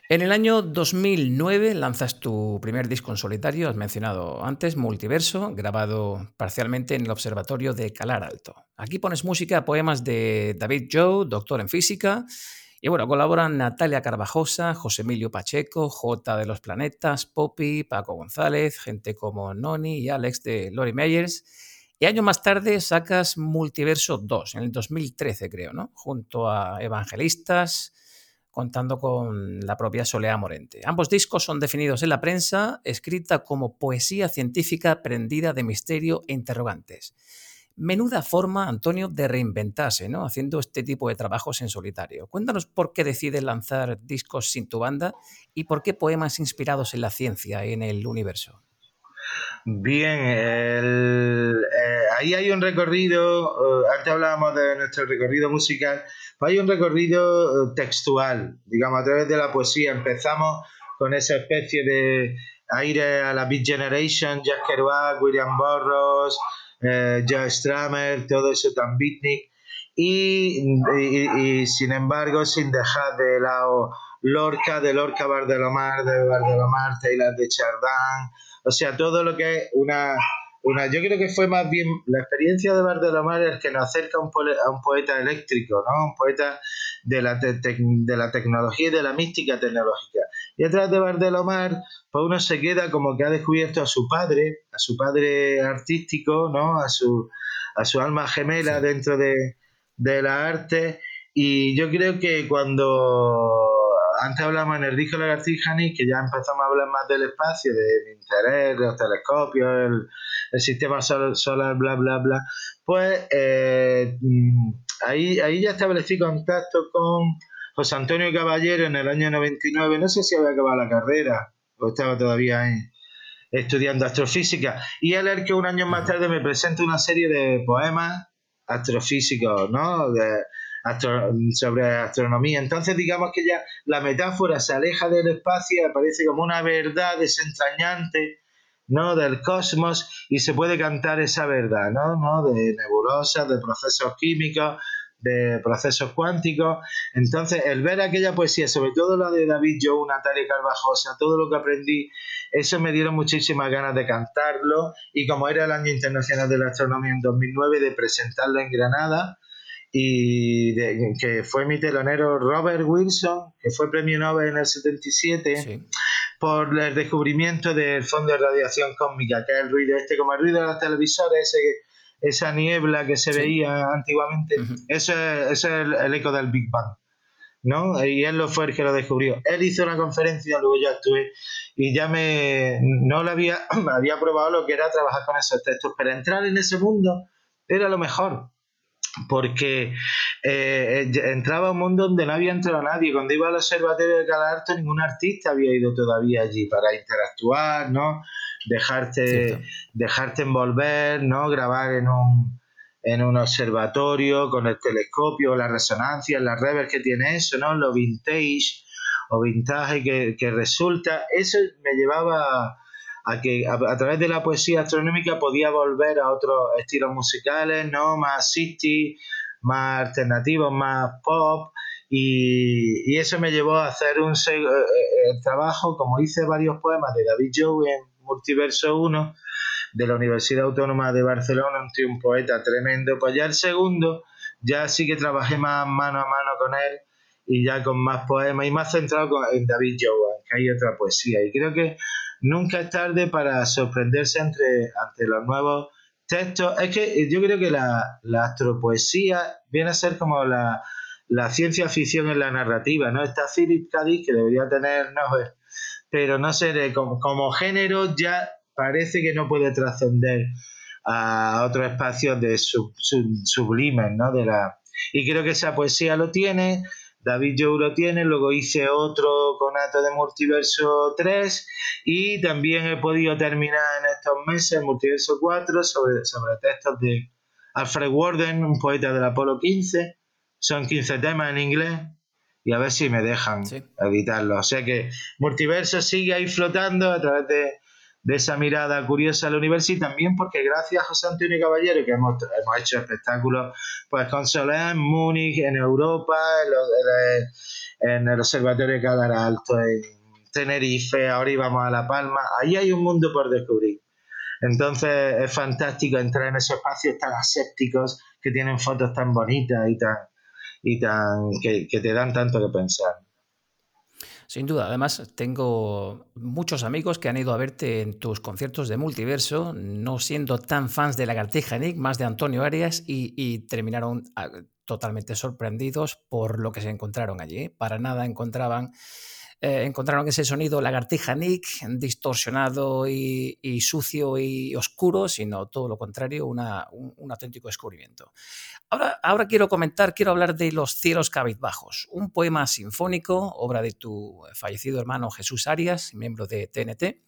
En el año 2009 lanzas tu primer disco en solitario, has mencionado antes, Multiverso, grabado parcialmente en el Observatorio de Calar Alto. Aquí pones música, poemas de David Joe, doctor en física, y bueno, colaboran Natalia Carvajosa, José Emilio Pacheco, J de los Planetas, Poppy, Paco González, gente como Noni y Alex de Lori Meyers. Y años más tarde sacas Multiverso 2, en el 2013 creo, ¿no? Junto a Evangelistas, contando con la propia Solea Morente. Ambos discos son definidos en la prensa, escrita como poesía científica prendida de misterio e interrogantes. Menuda forma, Antonio, de reinventarse, ¿no? Haciendo este tipo de trabajos en solitario. Cuéntanos por qué decides lanzar discos sin tu banda y por qué poemas inspirados en la ciencia, en el universo. Bien, eh, ahí hay un recorrido, eh, antes hablábamos de nuestro recorrido musical, pues hay un recorrido eh, textual, digamos, a través de la poesía. Empezamos con esa especie de aire a la Beat Generation, Jack Kerouac, William Burroughs, Joe Stramer, todo eso tan beatnik, y, y, sin embargo sin dejar de lado Lorca, de Lorca Bardelomar, de Bardelomar, Taylor de Chardin, o sea, todo lo que es una, una... Yo creo que fue más bien la experiencia de Bardelomar el que nos acerca a un, a un poeta eléctrico, ¿no? Un poeta de la, de la tecnología y de la mística tecnológica. Y a través de Bardelomar, pues uno se queda como que ha descubierto a su padre, a su padre artístico, ¿no? A su, a su alma gemela dentro de, de la arte. Y yo creo que cuando antes hablamos en el disco Lagartijani, que ya empezamos a hablar más del espacio, del interés, de los telescopios, el, sistema solar, bla, bla, bla. Pues eh, mm, ahí, ahí ya establecí contacto con José Antonio Caballero en el año 99. No sé si había acabado la carrera o estaba todavía estudiando astrofísica. Y él es que un año más tarde me presenta una serie de poemas astrofísicos, ¿no? De, sobre astronomía. Entonces digamos que ya la metáfora se aleja del espacio aparece como una verdad desentrañante ¿no? del cosmos y se puede cantar esa verdad, ¿no? ¿no? De nebulosas, de procesos químicos, de procesos cuánticos. Entonces, el ver aquella poesía, sobre todo la de David Joe, Natalia Carvajosa, todo lo que aprendí, eso me dieron muchísimas ganas de cantarlo. Y como era el Año Internacional de la Astronomía en 2009, de presentarlo en Granada. Y que fue mi telonero Robert Wilson, que fue premio Nobel en el 77, por el descubrimiento del fondo de radiación cósmica, que es el ruido este, como el ruido de los televisores, esa niebla que se veía antiguamente, eso es, el, eco del Big Bang. ¿no? Y él lo fue el que lo descubrió. Él hizo una conferencia, luego yo estuve y ya me no lo había, [clears throat] había probado lo que era trabajar con esos textos, pero entrar en ese mundo era lo mejor porque eh, entraba a un mundo donde no había entrado nadie. Cuando iba al observatorio de Calarto, ningún artista había ido todavía allí para interactuar, ¿no? Dejarte, dejarte envolver, ¿no? Grabar en un, en un observatorio con el telescopio, la resonancia, las rever que tiene eso, ¿no? Lo vintage o vintage que, que resulta. Eso me llevaba a que a, través de la poesía astronómica podía volver a otros estilos musicales, ¿no? Más city, más alternativos, más pop. Y, eso me llevó a hacer un eh, eh, el trabajo, como hice varios poemas de David Joe en Multiverso 1 de la Universidad Autónoma de Barcelona, un, un poeta tremendo. Pues ya el segundo, ya sí que trabajé más mano a mano con él y ya con más poemas y más centrado en David Joe, que hay otra poesía. Y creo que nunca es tarde para sorprenderse entre, ante los nuevos textos. Es que yo creo que la, la astropoesía viene a ser como la, ciencia ficción en la narrativa, ¿no? Está Philip K. que debería tener Nobel, pero no sé, como, como género ya parece que no puede trascender a otros espacios de sub, sublimes, ¿no? De la, y creo que esa poesía lo tiene, David Joe lo tiene, luego hice otro conato de Multiverso 3 y también he podido terminar en estos meses Multiverso 4 sobre, sobre textos de Alfred Warden, un poeta del Apolo 15. Son 15 temas en inglés y a ver si me dejan editarlo. O sea que Multiverso sigue ahí flotando a través de de esa mirada curiosa al universo y también porque gracias a José Antonio Caballero que hemos, hemos hecho espectáculos pues con Soler en Múnich, en Europa, en, el Observatorio de Calar Alto, en Tenerife, ahora íbamos a La Palma, ahí hay un mundo por descubrir. Entonces es fantástico entrar en esos espacios tan asépticos que tienen fotos tan bonitas y tan, y tan que, que te dan tanto que pensar. Sin duda, además tengo muchos amigos que han ido a verte en tus conciertos de multiverso, no siendo tan fans de Lagartija Nick, más de Antonio Arias, y, terminaron ah, totalmente sorprendidos por lo que se encontraron allí. Para nada encontraban eh, encontraron ese sonido lagartija Nick, distorsionado y, sucio y oscuro, sino todo lo contrario, un, auténtico descubrimiento. Ahora, ahora quiero comentar, quiero hablar de Los cielos cabizbajos, un poema sinfónico, obra de tu fallecido hermano Jesús Arias, miembro de TNT,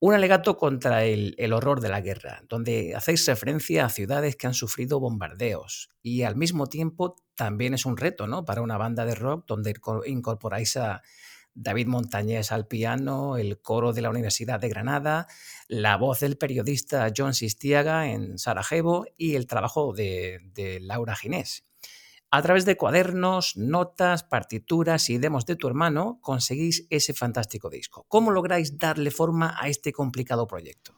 un alegato contra el, el, horror de la guerra, donde hacéis referencia a ciudades que han sufrido bombardeos y al mismo tiempo también es un reto ¿no? para una banda de rock donde incorporáis a, David Montañés al piano, el coro de la Universidad de Granada, la voz del periodista John Sistiaga en Sarajevo y el trabajo de, Laura Ginés. A través de cuadernos, notas, partituras y demos de tu hermano conseguís ese fantástico disco. ¿Cómo lográis darle forma a este complicado proyecto?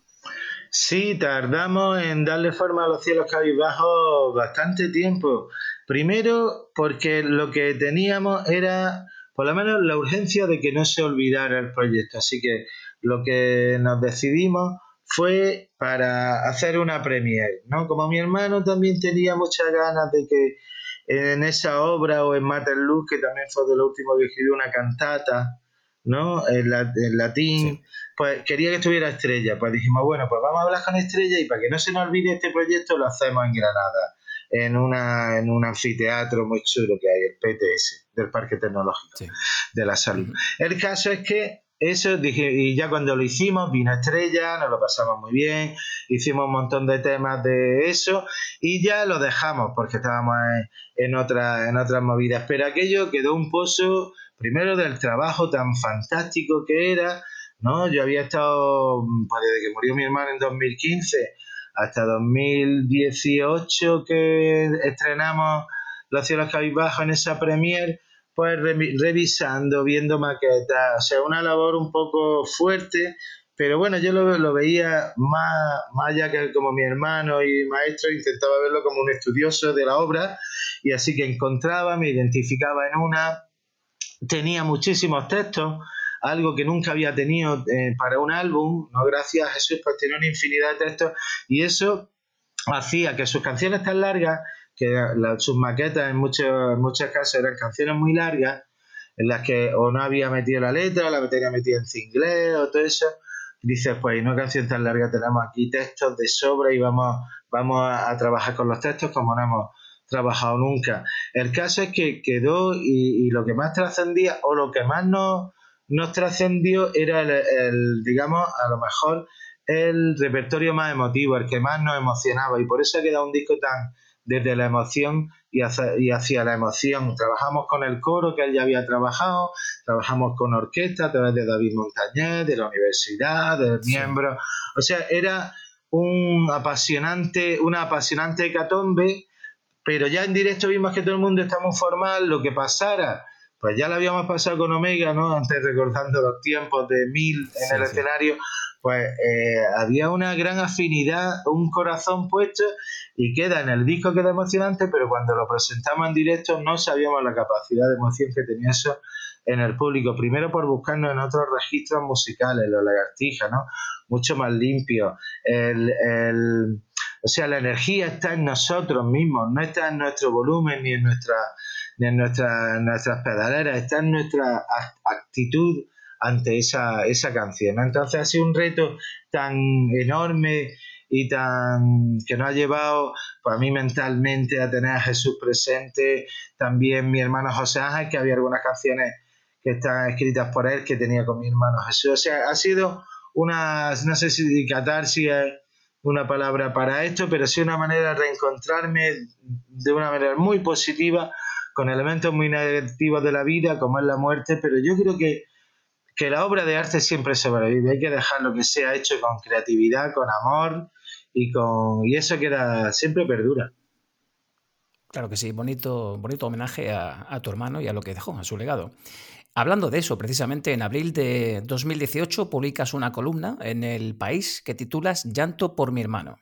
Sí, tardamos en darle forma a los cielos cabizbajos bastante tiempo. Primero porque lo que teníamos era por lo menos la urgencia de que no se olvidara el proyecto. Así que lo que nos decidimos fue para hacer una premiere, ¿no? Como mi hermano también tenía muchas ganas de que en esa obra o en Luz, que también fue de lo último que escribió una cantata, ¿no? En, latín, pues quería que estuviera Estrella. Pues dijimos, bueno, pues vamos a hablar con Estrella y para que no se nos olvide este proyecto lo hacemos en Granada en, una, en un anfiteatro muy chulo que hay, el PTS, del Parque Tecnológico de la Salud. El caso es que eso dije, y ya cuando lo hicimos, vino Estrella, nos lo pasamos muy bien, hicimos un montón de temas de eso y ya lo dejamos porque estábamos en, otra, en otras movidas. Pero aquello quedó un pozo, primero del trabajo tan fantástico que era, ¿no? Yo había estado, pues, desde que murió mi hermano en 2015, hasta 2018 que estrenamos Los cielos cabizbajos en esa premier, pues revisando, viendo maquetas, o sea, una labor un poco fuerte, pero bueno, yo lo, lo veía más, más allá que como mi hermano y maestro, intentaba verlo como un estudioso de la obra, y así que encontraba, me identificaba en una, tenía muchísimos textos, algo que nunca había tenido eh, para un álbum, no gracias a Jesús, pues tenía una infinidad de textos y eso hacía que sus canciones tan largas, que sus maquetas en, muchos, en muchos casos eran canciones muy largas, en las que o no había metido la letra, o la tenía metida en inglés o todo eso, dices, pues no canción tan larga, tenemos aquí textos de sobra y vamos, vamos a, trabajar con los textos como no hemos trabajado nunca. El caso es que quedó y, lo que más trascendía o lo que más nos, nos trascendió era el, digamos, a lo mejor el repertorio más emotivo, el que más nos emocionaba y por eso ha quedado un disco tan desde la emoción y hacia, la emoción. Trabajamos con el coro que él ya había trabajado, trabajamos con orquesta a través de David Montañez, de la universidad, de miembros. O sea, era un apasionante, una apasionante hecatombe, pero ya en directo vimos que todo el mundo está muy formal, lo que pasara, pues ya lo habíamos pasado con Omega, ¿no? Antes recordando los tiempos de Mil en el escenario, pues eh, había una gran afinidad, un corazón puesto y queda en el disco, queda emocionante, pero cuando lo presentamos en directo no sabíamos la capacidad de emoción que tenía eso en el público. Primero por buscarnos en otros registros musicales, los lagartijas, ¿no? Mucho más limpio. El, el, o sea, la energía está en nosotros mismos, no está en nuestro volumen ni en, nuestra, nuestra, nuestras pedaleras, está en nuestra actitud ante esa, esa canción. Entonces ha sido un reto tan enorme y tan que nos ha llevado pues, a mí mentalmente a tener a Jesús presente, también mi hermano José Ángel, que había algunas canciones que están escritas por él que tenía con mi hermano Jesús. O sea, ha sido una, no sé si catarsis es una palabra para esto, pero sí una manera de reencontrarme de una manera muy positiva con elementos muy negativos de la vida, como es la muerte, pero yo creo que que la obra de arte siempre sobrevive, hay que dejar lo que sea hecho con creatividad, con amor y con y eso queda siempre perdura. Claro que sí, bonito, bonito homenaje a, tu hermano y a lo que dejó, a su legado. Hablando de eso, precisamente en abril de 2018 publicas una columna en El País que titulas Llanto por mi hermano.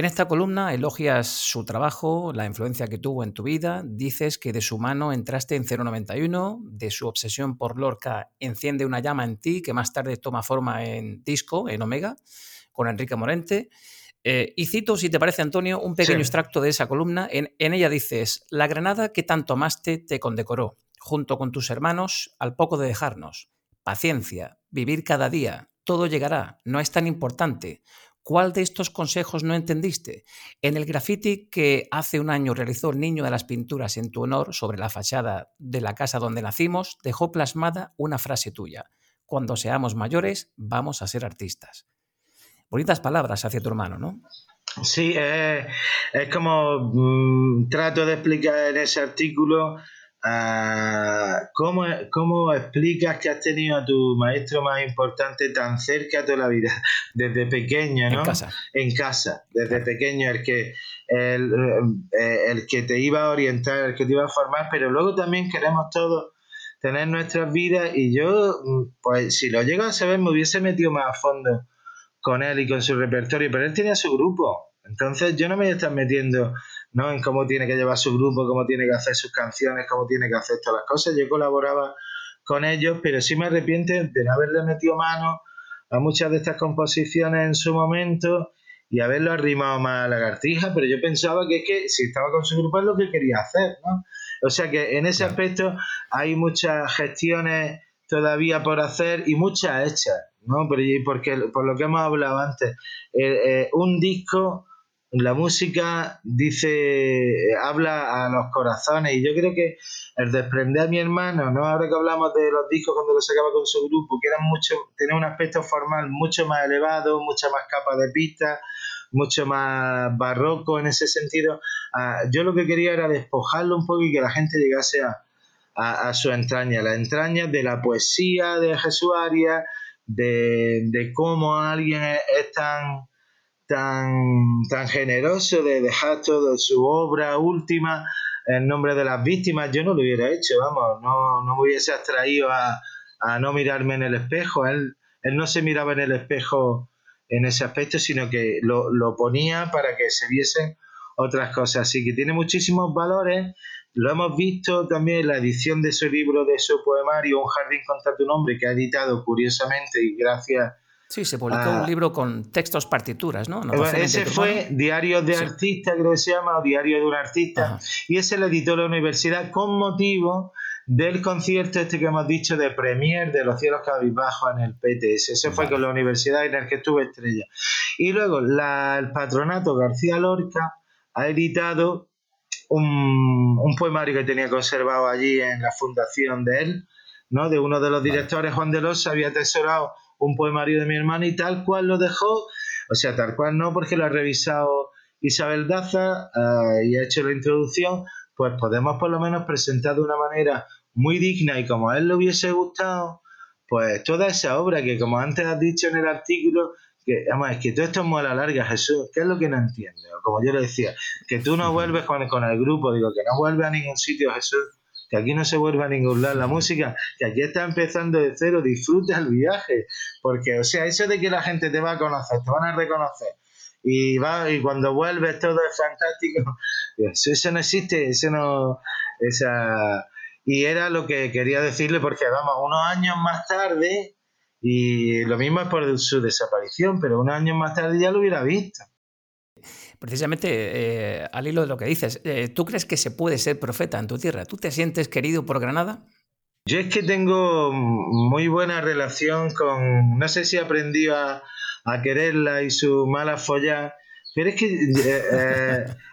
En esta columna elogias su trabajo, la influencia que tuvo en tu vida, dices que de su mano entraste en 091, de su obsesión por Lorca enciende una llama en ti que más tarde toma forma en disco, en Omega, con Enrique Morente. Eh, y cito, si te parece, Antonio, un pequeño extracto de esa columna. En, en ella dices, la granada que tanto amaste te condecoró, junto con tus hermanos, al poco de dejarnos. Paciencia, vivir cada día, todo llegará, no es tan importante. ¿Cuál de estos consejos no entendiste? En el graffiti que hace un año realizó el niño de las pinturas en tu honor sobre la fachada de la casa donde nacimos, dejó plasmada una frase tuya. Cuando seamos mayores, vamos a ser artistas. Bonitas palabras hacia tu hermano, ¿no? Sí, es como mm, trato de explicar en ese artículo Ah, ¿cómo, ¿Cómo explicas que has tenido a tu maestro más importante tan cerca toda la vida? [laughs] Desde pequeño, ¿no? En casa. En casa, desde pequeño, el que, el, eh, el que te iba a orientar, el que te iba a formar, pero luego también queremos todos tener nuestras vidas y yo, pues si lo llego a saber, me hubiese metido más a fondo con él y con su repertorio, pero él tenía su grupo. Entonces yo no me voy a estar metiendo ¿no? en cómo tiene que llevar su grupo, cómo tiene que hacer sus canciones, cómo tiene que hacer todas las cosas. Yo colaboraba con ellos, pero sí me arrepiento de no haberle metido mano a muchas de estas composiciones en su momento y haberlo arrimado más a la lagartija, pero yo pensaba que es que si estaba con su grupo es lo que quería hacer, ¿no? O sea que en ese aspecto hay muchas gestiones todavía por hacer y muchas hechas, ¿no? porque por lo que hemos hablado antes, eh, eh, un disco la música dice, habla a los corazones y yo creo que el desprender a mi hermano, ¿no? Ahora que hablamos de los discos cuando los sacaba con su grupo, que eran mucho, tenía un aspecto formal mucho más elevado, mucha más capa de pista, mucho más barroco en ese sentido. Ah, yo lo que quería era despojarlo un poco y que la gente llegase a, a, su entraña, la entraña de la poesía de Jesús Arias, de, de cómo alguien es tan tan, tan generoso de dejar toda su obra última en nombre de las víctimas, yo no lo hubiera hecho, vamos, no, no me hubiese abstraído a, no mirarme en el espejo. Él, él no se miraba en el espejo en ese aspecto, sino que lo, lo ponía para que se viesen otras cosas. Así que tiene muchísimos valores. Lo hemos visto también en la edición de su libro, de su poemario, Un jardín contra tu nombre, que ha editado curiosamente y gracias Sí, se publicó un ah. libro con textos partituras, ¿no? ese fue Diario de Artista, creo que se llama, o Diario de un Artista, y ese lo editó la universidad con motivo del concierto este que hemos dicho de Premier de los cielos cabizbajos en el PTS. Ese fue con la universidad en el que estuve estrella. Y luego la, el patronato García Lorca ha editado un, un, poemario que tenía conservado allí en la fundación de él, ¿no? De uno de los directores, Juan de los, había atesorado un poemario de mi hermano y tal cual lo dejó, o sea, tal cual no, porque lo ha revisado Isabel Daza eh, y ha hecho la introducción, pues podemos por lo menos presentar de una manera muy digna y como a él le hubiese gustado, pues toda esa obra que como antes has dicho en el artículo, que además es que todo esto es muy a la larga, Jesús, ¿qué es lo que no entiende? como yo le decía, que tú no vuelves con, con el grupo, digo, que no vuelves a ningún sitio, Jesús, que aquí no se vuelva a ningún lado la música, que aquí está empezando de cero, disfruta el viaje, porque, o sea, eso de que la gente te va a conocer, te van a reconocer, y va y cuando vuelves todo es fantástico, [laughs] eso, no existe, eso no, esa, y era lo que quería decirle, porque vamos, unos años más tarde, y lo mismo es por su desaparición, pero unos años más tarde ya lo hubiera visto. Precisamente, eh, al hilo de lo que dices, eh, ¿tú crees que se puede ser profeta en tu tierra? ¿Tú te sientes querido por Granada? Yo es que tengo muy buena relación con, no sé si aprendí a, a quererla y su mala folla, pero es que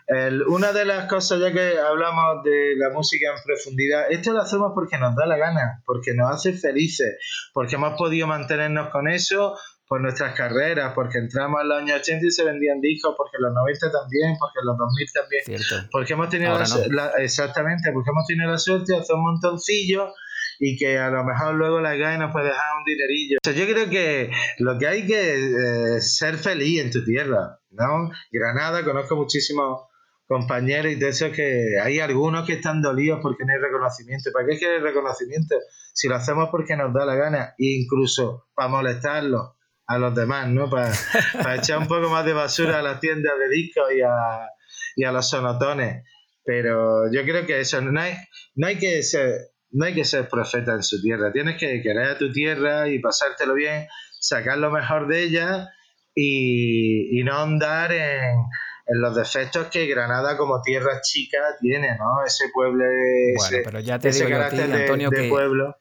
eh, una de las cosas, ya que hablamos de la música en profundidad, esto lo hacemos porque nos da la gana, porque nos hace felices, porque hemos podido mantenernos con eso, por nuestras carreras, porque entramos en los años 80 y se vendían discos, porque en los 90 también, porque en los 2000 también. Cierto. Porque hemos tenido la, exactamente, porque hemos tenido la suerte de hacer un montoncillo y que a lo mejor luego la GAE nos puede dejar un dinerillo. O sea, yo creo que lo que hay que es eh, ser feliz en tu tierra, ¿no? Granada, conozco muchísimos compañeros y de eso que hay algunos que están dolidos porque no hay reconocimiento. ¿Para qué quiere reconocimiento? Si lo hacemos porque nos da la gana, incluso para molestarlos a los demás, ¿no? Para, [laughs] echar un poco más de basura a las tiendas de discos y a, y a los sonotones. Pero yo creo que eso, no hay, no hay que ser, no hay que ser profeta en su tierra. Tienes que querer a tu tierra y pasártelo bien, sacar lo mejor de ella y, y no andar en, en los defectos que Granada como tierra chica tiene, ¿no? Ese pueblo, bueno, pero ya te digo carácter Antonio, de, pueblo.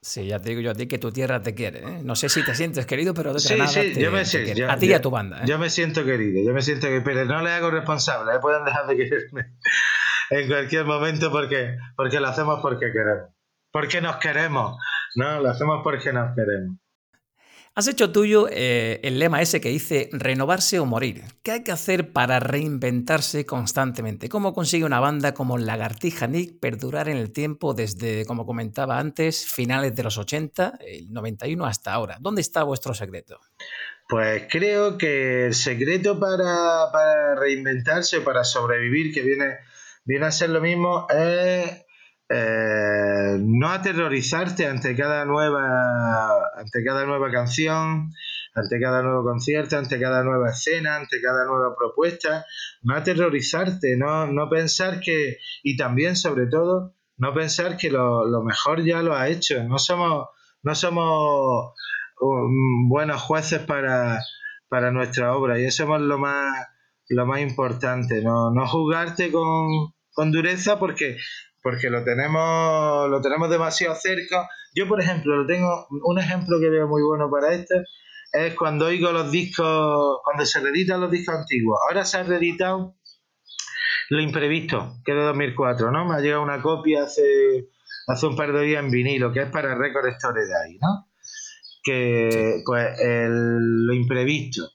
Sí, ya te digo yo a ti que tu tierra te quiere. ¿eh? No sé si te sientes querido, pero de sí, sí, yo me siento, a ti y a tu banda. ¿eh? Yo me siento querido, yo me siento querido, pero no le hago responsable, ¿eh? pueden dejar de quererme [laughs] en cualquier momento porque, porque lo hacemos porque queremos. Porque nos queremos, ¿no? Lo hacemos porque nos queremos. Has hecho tuyo eh, el lema ese que dice renovarse o morir. ¿Qué hay que hacer para reinventarse constantemente? ¿Cómo consigue una banda como Lagartija Nick perdurar en el tiempo desde, como comentaba antes, finales de los 80, el 91 hasta ahora? ¿Dónde está vuestro secreto? Pues creo que el secreto para, para reinventarse, para sobrevivir, que viene, viene a ser lo mismo, es eh, no aterrorizarte ante cada nueva ante cada nueva canción ante cada nuevo concierto ante cada nueva escena ante cada nueva propuesta. No aterrorizarte no, no pensar que y también sobre todo no pensar que lo, lo mejor ya lo ha hecho. No somos no somos um, buenos jueces para, para nuestra obra y eso es lo más lo más importante. No, no jugarte con, con dureza porque porque lo tenemos, lo tenemos demasiado cerca. Yo, por ejemplo, lo tengo, un ejemplo que veo muy bueno para esto es cuando oigo los discos, cuando se reeditan los discos antiguos. Ahora se ha reeditado Lo Imprevisto, que es de 2004, ¿no? Me ha llegado una copia hace, hace un par de días en vinilo, que es para Record Store de ahí, ¿no? Que, pues, el, Lo Imprevisto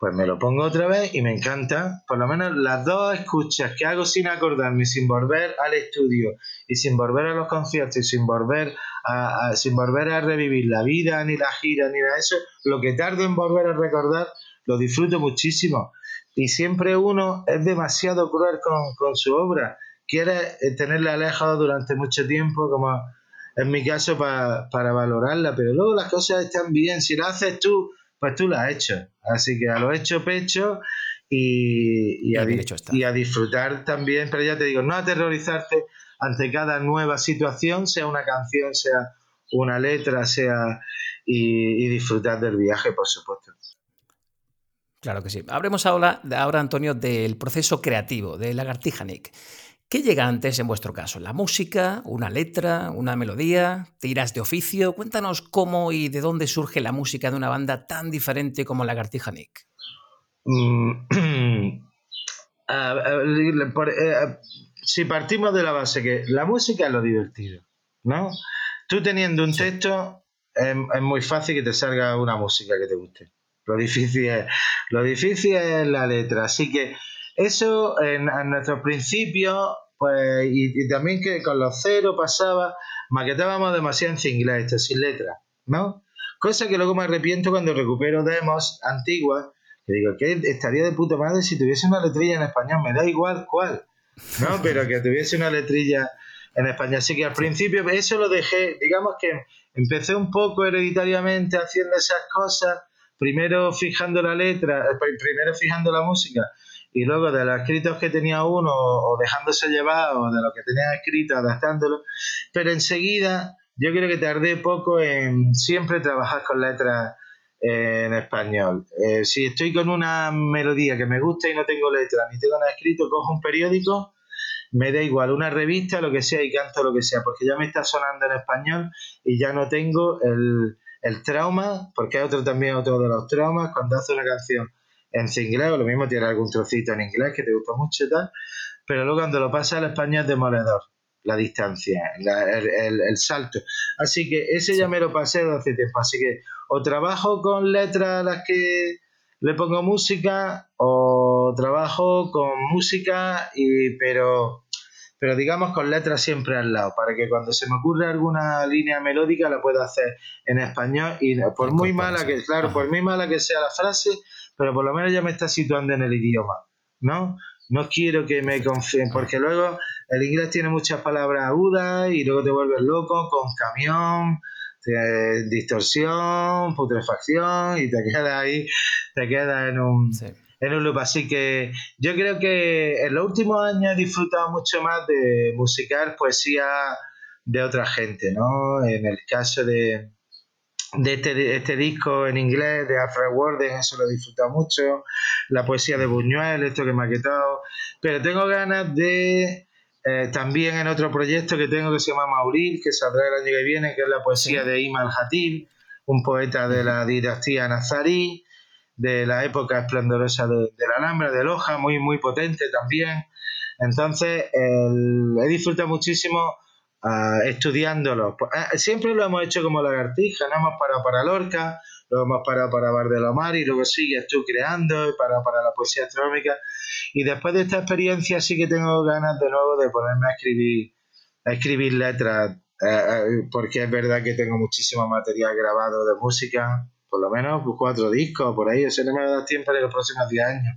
pues me lo pongo otra vez y me encanta. Por lo menos las dos escuchas que hago sin acordarme, sin volver al estudio y sin volver a los conciertos y sin volver a, sin volver a revivir la vida, ni la gira, ni nada de eso, lo que tardo en volver a recordar, lo disfruto muchísimo. Y siempre uno es demasiado cruel con, su obra. Quiere tenerla alejada durante mucho tiempo, como en mi caso, para valorarla. Pero luego las cosas están bien. Si lo haces tú pues tú lo has hecho. Así que a lo hecho pecho y, a, y a, disfrutar también, pero ya te digo, no aterrorizarte ante cada nueva situación, sea una canción, sea una letra, sea y, disfrutar del viaje, por supuesto. Claro que sí. Hablemos ahora, ahora, Antonio, del proceso creativo de Lagartija Nick. ¿Qué llega antes en vuestro caso? ¿La música, una letra, una melodía? ¿Tiras de oficio? Cuéntanos cómo y de dónde surge la música de una banda tan diferente como Lagartija Nick. Mm, [clears throat] eh, si partimos de la base que la música es lo divertido, ¿no? Tú teniendo un texto es, muy fácil que te salga una música que te guste. Lo difícil es, lo difícil es la letra. Así que eso en, nuestros principios, pues, y, también que con los ceros pasaba, maquetábamos demasiado en inglés, sin letra, ¿no? Cosa que luego me arrepiento cuando recupero demos antiguas, que digo que estaría de puta madre si tuviese una letrilla en español, me da igual cuál, ¿no? [laughs] Pero que tuviese una letrilla en español. Así que al principio eso lo dejé, digamos que empecé un poco hereditariamente haciendo esas cosas, primero fijando la letra, eh, primero fijando la música y luego de los escritos que tenía uno o dejándose llevar o de lo que tenía escrito adaptándolo, pero enseguida yo creo que tardé poco en siempre trabajar con letras eh, en español. Eh, si estoy con una melodía que me gusta y no tengo letra ni tengo nada escrito, cojo un periódico, me da igual, una revista, lo que sea y canto lo que sea, porque ya me está sonando en español y ya no tengo el, el trauma, porque hay otro también otro de los traumas, cuando hace una canción en inglés, o lo mismo tiene algún trocito en inglés que te gusta mucho y tal, pero luego cuando lo pasa al español es demoledor la distancia, el, salto. Así que ese ya me lo pasé de hace tiempo. Así que o trabajo con letras a las que le pongo música o trabajo con música, y, pero, pero digamos con letras siempre al lado, para que cuando se me ocurre alguna línea melódica la pueda hacer en español y por muy mala que, claro, por muy mala que sea la frase, pero por lo menos ya me está situando en el idioma, ¿no? No quiero que me confíen, porque luego el inglés tiene muchas palabras agudas y luego te vuelves loco con camión, distorsión, putrefacción y te quedas ahí, te quedas en un, en un loop. Así que yo creo que en los últimos años he disfrutado mucho más de musicar poesía de otra gente, ¿no? En el caso de, de este, este, disco en inglés de Alfred Warden, eso lo he disfrutado mucho, la poesía de Buñuel, esto que me ha quitado, pero tengo ganas de eh, también en otro proyecto que tengo que se llama Mauril, que saldrá el año que viene, que es la poesía de Imal Hatib, un poeta de la dinastía nazarí, de la época esplendorosa de, la Alhambra, de Loja, muy, muy potente también. Entonces, he disfrutado muchísimo estudiándolo. Pues, ah, siempre lo hemos hecho como lagartija, no hemos parado para Lorca, lo hemos parado para Bar de la Mar y luego sigues tú creando y para, para la poesía astronómica. Y después de esta experiencia sí que tengo ganas de nuevo de ponerme a escribir, a escribir letras, eh, eh, porque es verdad que tengo muchísimo material grabado de música, por lo menos cuatro discos por ahí, eso no me va a dar tiempo en los próximos 10 años.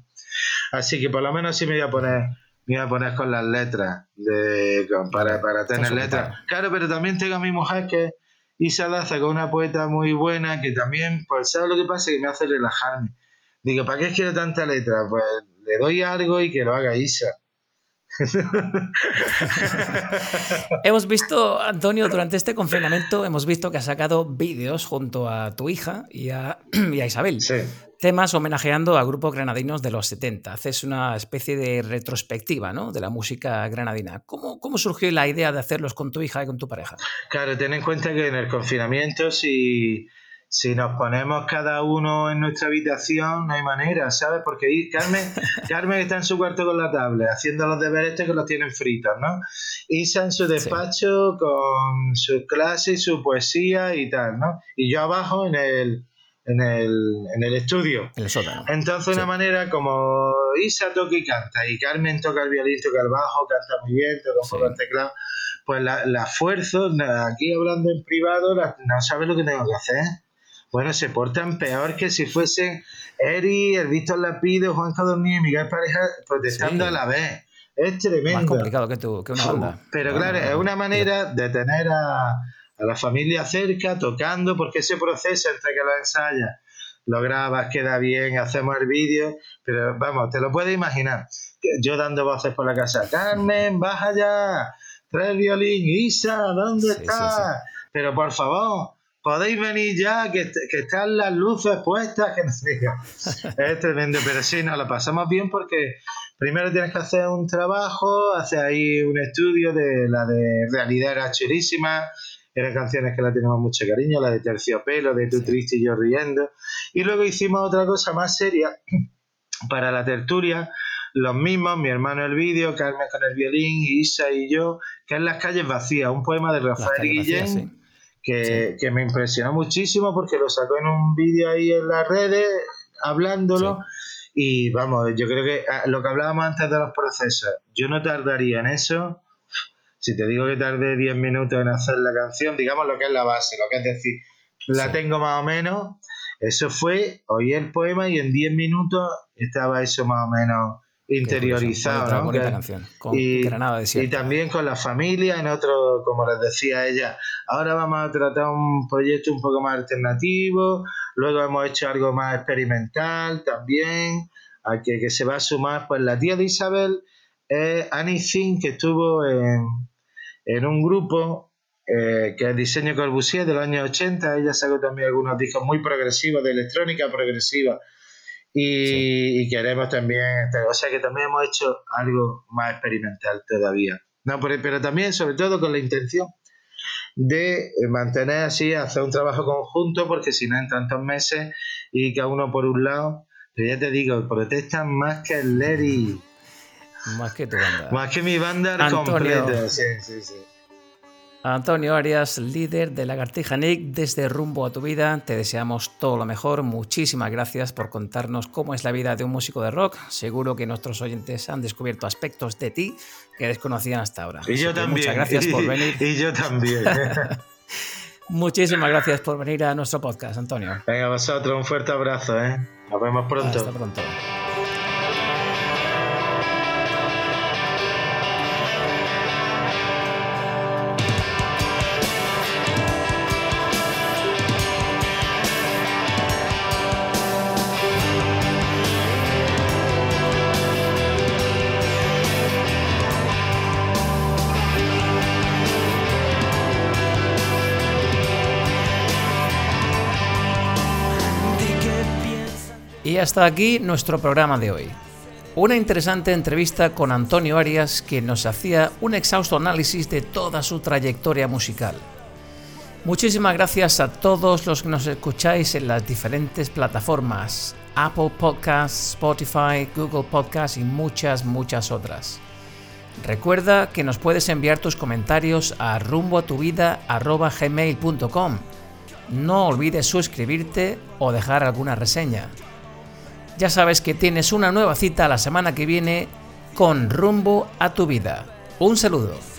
Así que por lo menos sí me voy a poner me voy a poner con las letras de, para, para tener letras. Claro, pero también tengo a mi mujer que Isa Laza, con una poeta muy buena que también, pues, ¿sabes lo que pasa? Que me hace relajarme. Digo, ¿para qué quiero tanta letra? Pues le doy algo y que lo haga Isa. [laughs] hemos visto, Antonio, durante este confinamiento, hemos visto que has sacado vídeos junto a tu hija y a, [clears throat] Isabel. Temas homenajeando a grupos granadinos de los 70. Haces una especie de retrospectiva ¿no? de la música granadina. ¿Cómo, ¿Cómo surgió la idea de hacerlos con tu hija y con tu pareja? Claro, ten en cuenta que en el confinamiento, si si nos ponemos cada uno en nuestra habitación, no hay manera, ¿sabes? Porque Carmen, [laughs] Carmen está en su cuarto con la tablet, haciendo los deberes este que los tienen fritos, ¿no? Isa en su despacho con su clase y su poesía y tal, ¿no? Y yo abajo en el, en el, en el estudio. En el sótano. Entonces, una manera como Isa toca y canta, y Carmen toca el violín, toca el bajo, canta muy bien, toca un poco el teclado, pues la, la esfuerzo, aquí hablando en privado, no sabes lo que tengo que hacer bueno, se portan peor que si fuesen Eri, el Víctor Lapido, Juan Cadornillo y Miguel Pareja protestando a la vez. Es tremendo. Más complicado que, tú, que una banda. Pero claro, es una manera de tener a, a, la familia cerca, tocando, porque ese proceso entre que lo ensayas, lo grabas, queda bien, hacemos el vídeo, pero vamos, te lo puedes imaginar. Yo dando voces por la casa, Carmen, baja ya, trae el violín, Isa, ¿dónde estás? Pero por favor, podéis venir ya, que, que están las luces puestas, que no sé [laughs] Es tremendo, pero sí, nos lo pasamos bien porque primero tienes que hacer un trabajo, hacer ahí un estudio de la de realidad era chulísima, eran canciones que la tenemos mucho cariño, la de Terciopelo, de Tu triste y yo riendo, y luego hicimos otra cosa más seria [clears throat] para la tertulia, los mismos, mi hermano el vídeo, Carmen con el violín, Isa y yo, que es Las calles vacías, un poema de Rafael Guillén, Que, que, me impresionó muchísimo porque lo sacó en un vídeo ahí en las redes, hablándolo. Y vamos, yo creo que ah, lo que hablábamos antes de los procesos, yo no tardaría en eso. Si te digo que tardé 10 minutos en hacer la canción, digamos lo que es la base, lo que es decir, la tengo más o menos. Eso fue, oí el poema y en 10 minutos estaba eso más o menos interiorizado. y, y, también con la familia, en otro, como les decía ella, ahora vamos a tratar un proyecto un poco más alternativo, luego hemos hecho algo más experimental también, a que, que se va a sumar, pues la tía de Isabel es Annie Zinn, que estuvo en, en un grupo eh, que es Diseño Corbusier de los años 80, ella sacó también algunos discos muy progresivos, de electrónica progresiva, y, queremos también, o sea que también hemos hecho algo más experimental todavía. No, pero, pero también, sobre todo, con la intención de mantener así, hacer un trabajo conjunto, porque si no en tantos meses y cada uno por un lado, pero ya te digo, protestan más que el Larry. Más que tu banda. Más que mi banda completa. Sí, sí, sí. Antonio Arias, líder de Lagartija Nick, desde Rumbo a tu Vida, te deseamos todo lo mejor. Muchísimas gracias por contarnos cómo es la vida de un músico de rock. Seguro que nuestros oyentes han descubierto aspectos de ti que desconocían hasta ahora. Y yo también. Muchas gracias por [laughs] venir. Y yo también. [laughs] Muchísimas gracias por venir a nuestro podcast, Antonio. Venga, vosotros, un fuerte abrazo. ¿eh? Nos vemos pronto. Hasta pronto. Hasta aquí nuestro programa de hoy. Una interesante entrevista con Antonio Arias que nos hacía un exhausto análisis de toda su trayectoria musical. Muchísimas gracias a todos los que nos escucháis en las diferentes plataformas, Apple Podcasts, Spotify, Google Podcasts y muchas, muchas otras. Recuerda que nos puedes enviar tus comentarios a rumboatuvida.gmail.com. No olvides suscribirte o dejar alguna reseña. Ya sabes que tienes una nueva cita la semana que viene con rumbo a tu vida. Un saludo.